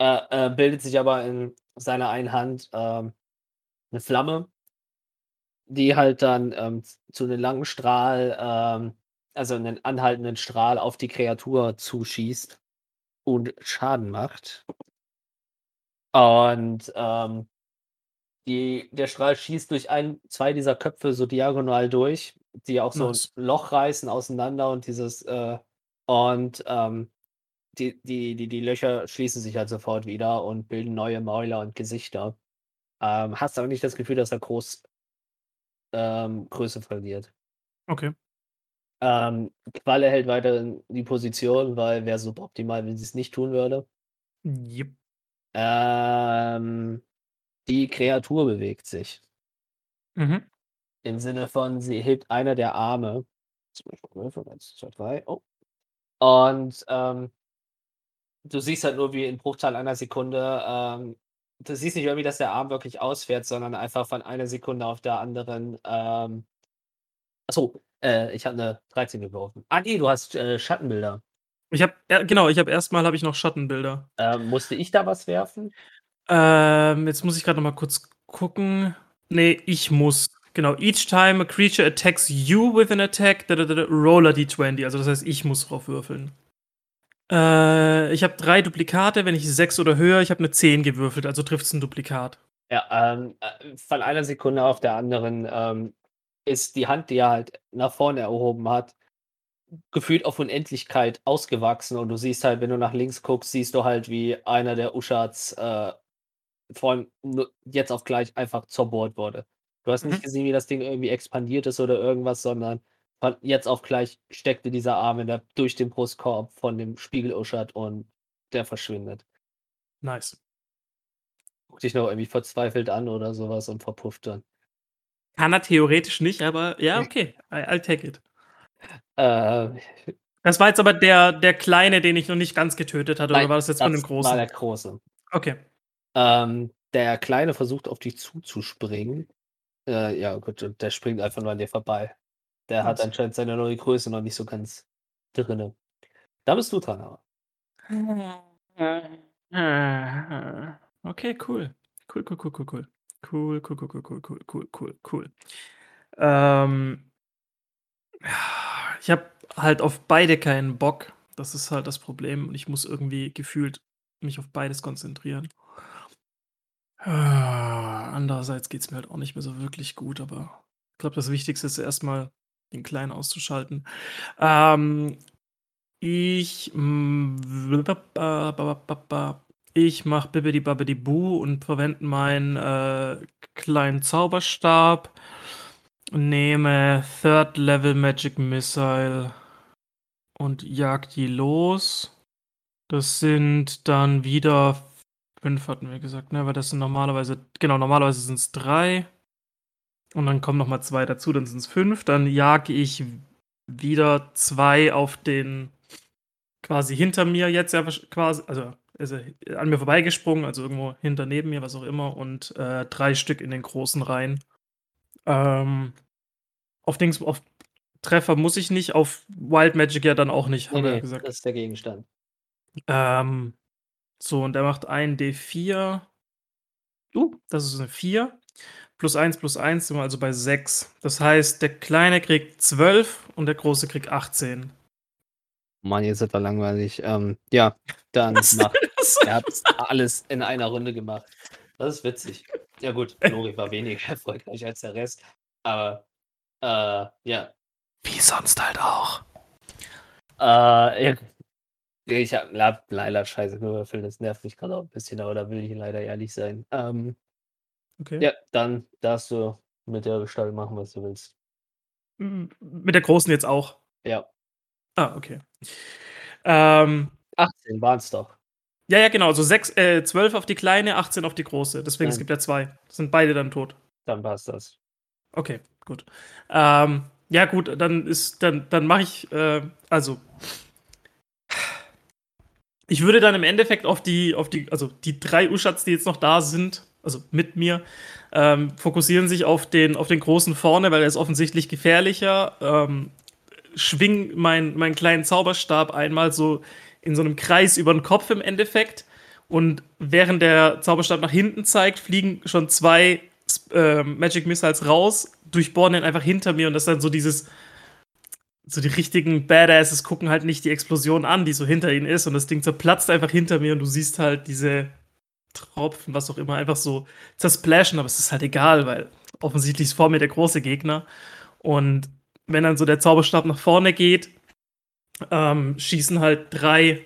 äh, äh, bildet sich aber in seiner einen Hand, ähm, 'ne Flamme, die halt dann, ähm, zu 'nem langen Strahl, ähm also 'nen anhaltenden Strahl auf die Kreatur zuschießt und Schaden macht. Und, ähm, die der Strahl schießt durch ein 2 dieser Köpfe so diagonal durch, die auch so Nice. Loch reißen auseinander und dieses, äh und, ähm, die die die die Löcher schließen sich halt sofort wieder und bilden neue Mäuler und Gesichter. Ähm, hast aber nicht das Gefühl, dass er groß ähm, Größe verliert. Okay. Ähm, Qualle hält weiterhin die Position, weil wäre suboptimal, wenn sie's nicht tun würde. Jep. Ähm, die Kreatur bewegt sich. Mhm. Im Sinne von, sie hebt einer der Arme. Jetzt muss ich mal würfeln. 1, 2, 3. Oh. Und, ähm du siehst halt nur, wie in Bruchteil einer Sekunde, ähm du siehst nicht irgendwie, dass der Arm wirklich ausfährt, sondern einfach von einer Sekunde auf der anderen, ähm ach so, äh, ich habe 'ne 13 geworfen. Ah ne, du hast, äh, Schattenbilder. Ich habe ja, genau, ich habe erst mal habe ich noch Schattenbilder. Ähm, musste ich da was werfen? Ähm, jetzt muss ich grad noch mal kurz gucken. Ne, ich muss. Genau. Each time a creature attacks you with an attack, da da da da, roll a D20. Also, das heißt, ich muss drauf würfeln. Äh, ich habe 3 Duplikate, wenn ich 6 oder höher ich habe 'ne 10 gewürfelt, also trifft's 'n Duplikat. Ja, ähm, äh, von einer Sekunde auf der anderen, ähm, ist die Hand, die er halt nach vorne erhoben hat, gefühlt auf Unendlichkeit ausgewachsen und du siehst halt, wenn du nach links guckst, siehst du halt, wie einer der Uschats, äh, von nu jetzt auf gleich einfach zerbohrt wurde. Du hast nicht Mhm. gesehen, wie das Ding irgendwie expandiert ist oder irgendwas, sondern von jetzt auf gleich steckte dieser Arm in der durch den Brustkorb von dem Spiegel-Uschat und der verschwindet. Nice. Guckt dich noch irgendwie verzweifelt an oder so was und verpufft dann. Kann er theoretisch nicht, aber ja, okay. I'll take it. Äh, Das war jetzt aber der der Kleine, den ich noch nicht ganz getötet hatte, oder nein, war das jetzt von dem war Großen? der Große. Okay. Ähm, der Kleine versucht auf dich zuzuspringen. Äh, ja, gut, und der springt einfach nur an dir vorbei. Der Was? hat anscheinend seine neue Größe noch nicht so ganz drin. Da bist du dran, aber. Okay, cool. Cool, cool, cool, cool, cool. Cool, cool, cool, cool, cool, cool, cool, cool, Ähm, ich habe halt auf beide keinen Bock. Das ist halt das Problem. Und ich muss irgendwie gefühlt mich auf beides konzentrieren. Andererseits geht's mir halt auch nicht mehr so wirklich gut, aber ich glaube, das Wichtigste ist erst mal, den Kleinen auszuschalten. Ähm, ich, hm, ich mache Bibbidi-Babbidi-Bu und verwende meinen, äh, kleinen Zauberstab, nehme Third Level Magic Missile und jag die los. Das sind dann wieder 5 hatten wir gesagt, ne? Weil das sind normalerweise genau, normalerweise sind's 3. Und dann kommen noch mal 2 dazu, dann sind's 5. Dann jage ich wieder 2 auf den quasi hinter mir jetzt ja quasi also ist er an mir vorbeigesprungen, also irgendwo hinter neben mir, was auch immer, und, äh, 3 Stück in den Großen rein. Ähm, auf Dings auf Treffer muss ich nicht, auf Wild Magic ja dann auch nicht, Ne, haben wir ja ne, gesagt. das ist der Gegenstand. Ähm, so, und der macht ein D4. Uh, das ist 'ne 4. Plus 1 plus 1 sind wir also bei 6. Das heißt, der Kleine kriegt 12 und der Große kriegt 18. Mann, jetzt ist das langweilig. Ähm, ja, dann Was macht er hat alles in einer Runde gemacht. Das ist witzig. Ja gut, Flori war weniger erfolgreich als der Rest, aber, äh, ja. Wie sonst halt auch. Äh, ja. Ich habe la leider scheiße gewürfelt, das nervt mich grade auch 'n bisschen, aber da will ich leider ehrlich sein. Ähm, Okay. ja, dann darfst du mit der Gestalt machen, was du willst. Mit der Großen jetzt auch? Ja. Ah, okay. Ähm 18 waren's doch. Ja, ja, genau, also 6 äh, 12 auf die Kleine, 18 auf die Große. Deswegen, es Nein. gibt ja 2. Sind beide dann tot. Dann passt das. Okay, gut. Ähm, ja gut, dann ist dann dann mache ich, äh also ich würde dann im Endeffekt auf die auf die also die 3 Uschats, die jetzt noch da sind, also mit mir, ähm, fokussieren sich auf den, auf den großen vorne, weil er ist offensichtlich gefährlicher. Ähm, schwing meinen mein kleinen Zauberstab einmal so in so einem Kreis über den Kopf im Endeffekt. Und während der Zauberstab nach hinten zeigt, fliegen schon zwei äh, Magic Missiles raus, durchbohren den einfach hinter mir und das ist dann so dieses, so die richtigen Badasses gucken halt nicht die Explosion an, die so hinter ihnen ist und das Ding zerplatzt einfach hinter mir und du siehst halt diese Tropfen, was auch immer, einfach so zersplashen, aber es ist halt egal, weil offensichtlich ist vor mir der große Gegner und wenn dann so der Zauberstab nach vorne geht, ähm, schießen halt drei,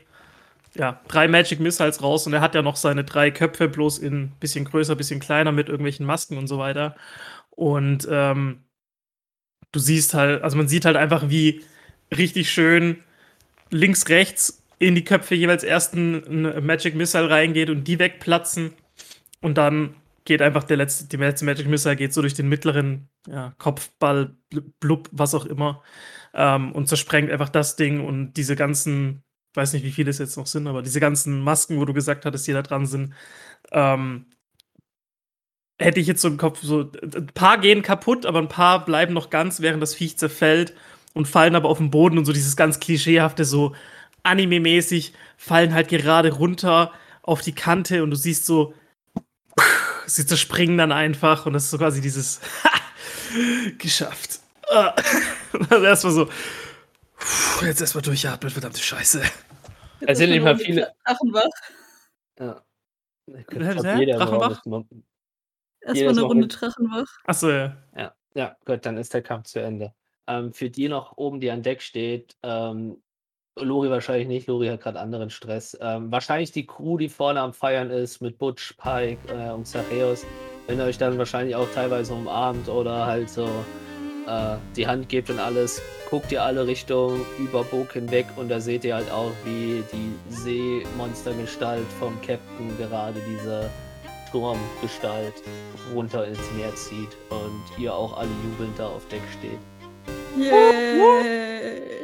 ja, drei Magic Missiles raus und er hat ja noch seine drei Köpfe, bloß in bisschen größer, bisschen kleiner mit irgendwelchen Masken und so weiter. Und ähm, du siehst halt, also man sieht halt einfach, wie richtig schön links, rechts in die Köpfe jeweils erst ein Magic Missile reingeht und die wegplatzen. Und dann geht einfach der letzte, die letzte Magic Missile geht so durch den mittleren ja, Kopfball, blub, was auch immer, ähm, und zersprengt einfach das Ding und diese ganzen, weiß nicht, wie viele es jetzt noch sind, aber diese ganzen Masken, wo du gesagt hattest, die da dran sind, ähm, hätte ich jetzt so im Kopf so, ein paar gehen kaputt, aber ein paar bleiben noch ganz, während das Viech zerfällt und fallen aber auf den Boden und so dieses ganz klischeehafte, so anime-mäßig, fallen halt gerade runter auf die Kante und du siehst so, sie zerspringen dann einfach und das ist so quasi dieses geschafft. Also erstmal so, jetzt erstmal durchatmen, verdammte Scheiße. Es sind immer viele. Drachenwach. Ja. Hä? Jeder Drachenwach? Raum Erstmal eine Runde Drachenwach. Achso, ja. Ja, ja, gut, dann ist der Kampf zu Ende. Ähm, für die noch oben, die an Deck steht, ähm, Lori wahrscheinlich nicht, Lori hat gerade anderen Stress. Ähm, wahrscheinlich die Crew, die vorne am Feiern ist, mit Butch, Pike äh, und Zachäus, wenn ihr euch dann wahrscheinlich auch teilweise umarmt oder halt so äh, die Hand gebt und alles, guckt ihr alle Richtung über Burg hinweg und da seht ihr halt auch, wie die Seemonstergestalt vom Captain gerade diese Sturmgestalt runter ins Meer zieht und ihr auch alle jubelnd da auf Deck steht. Yay!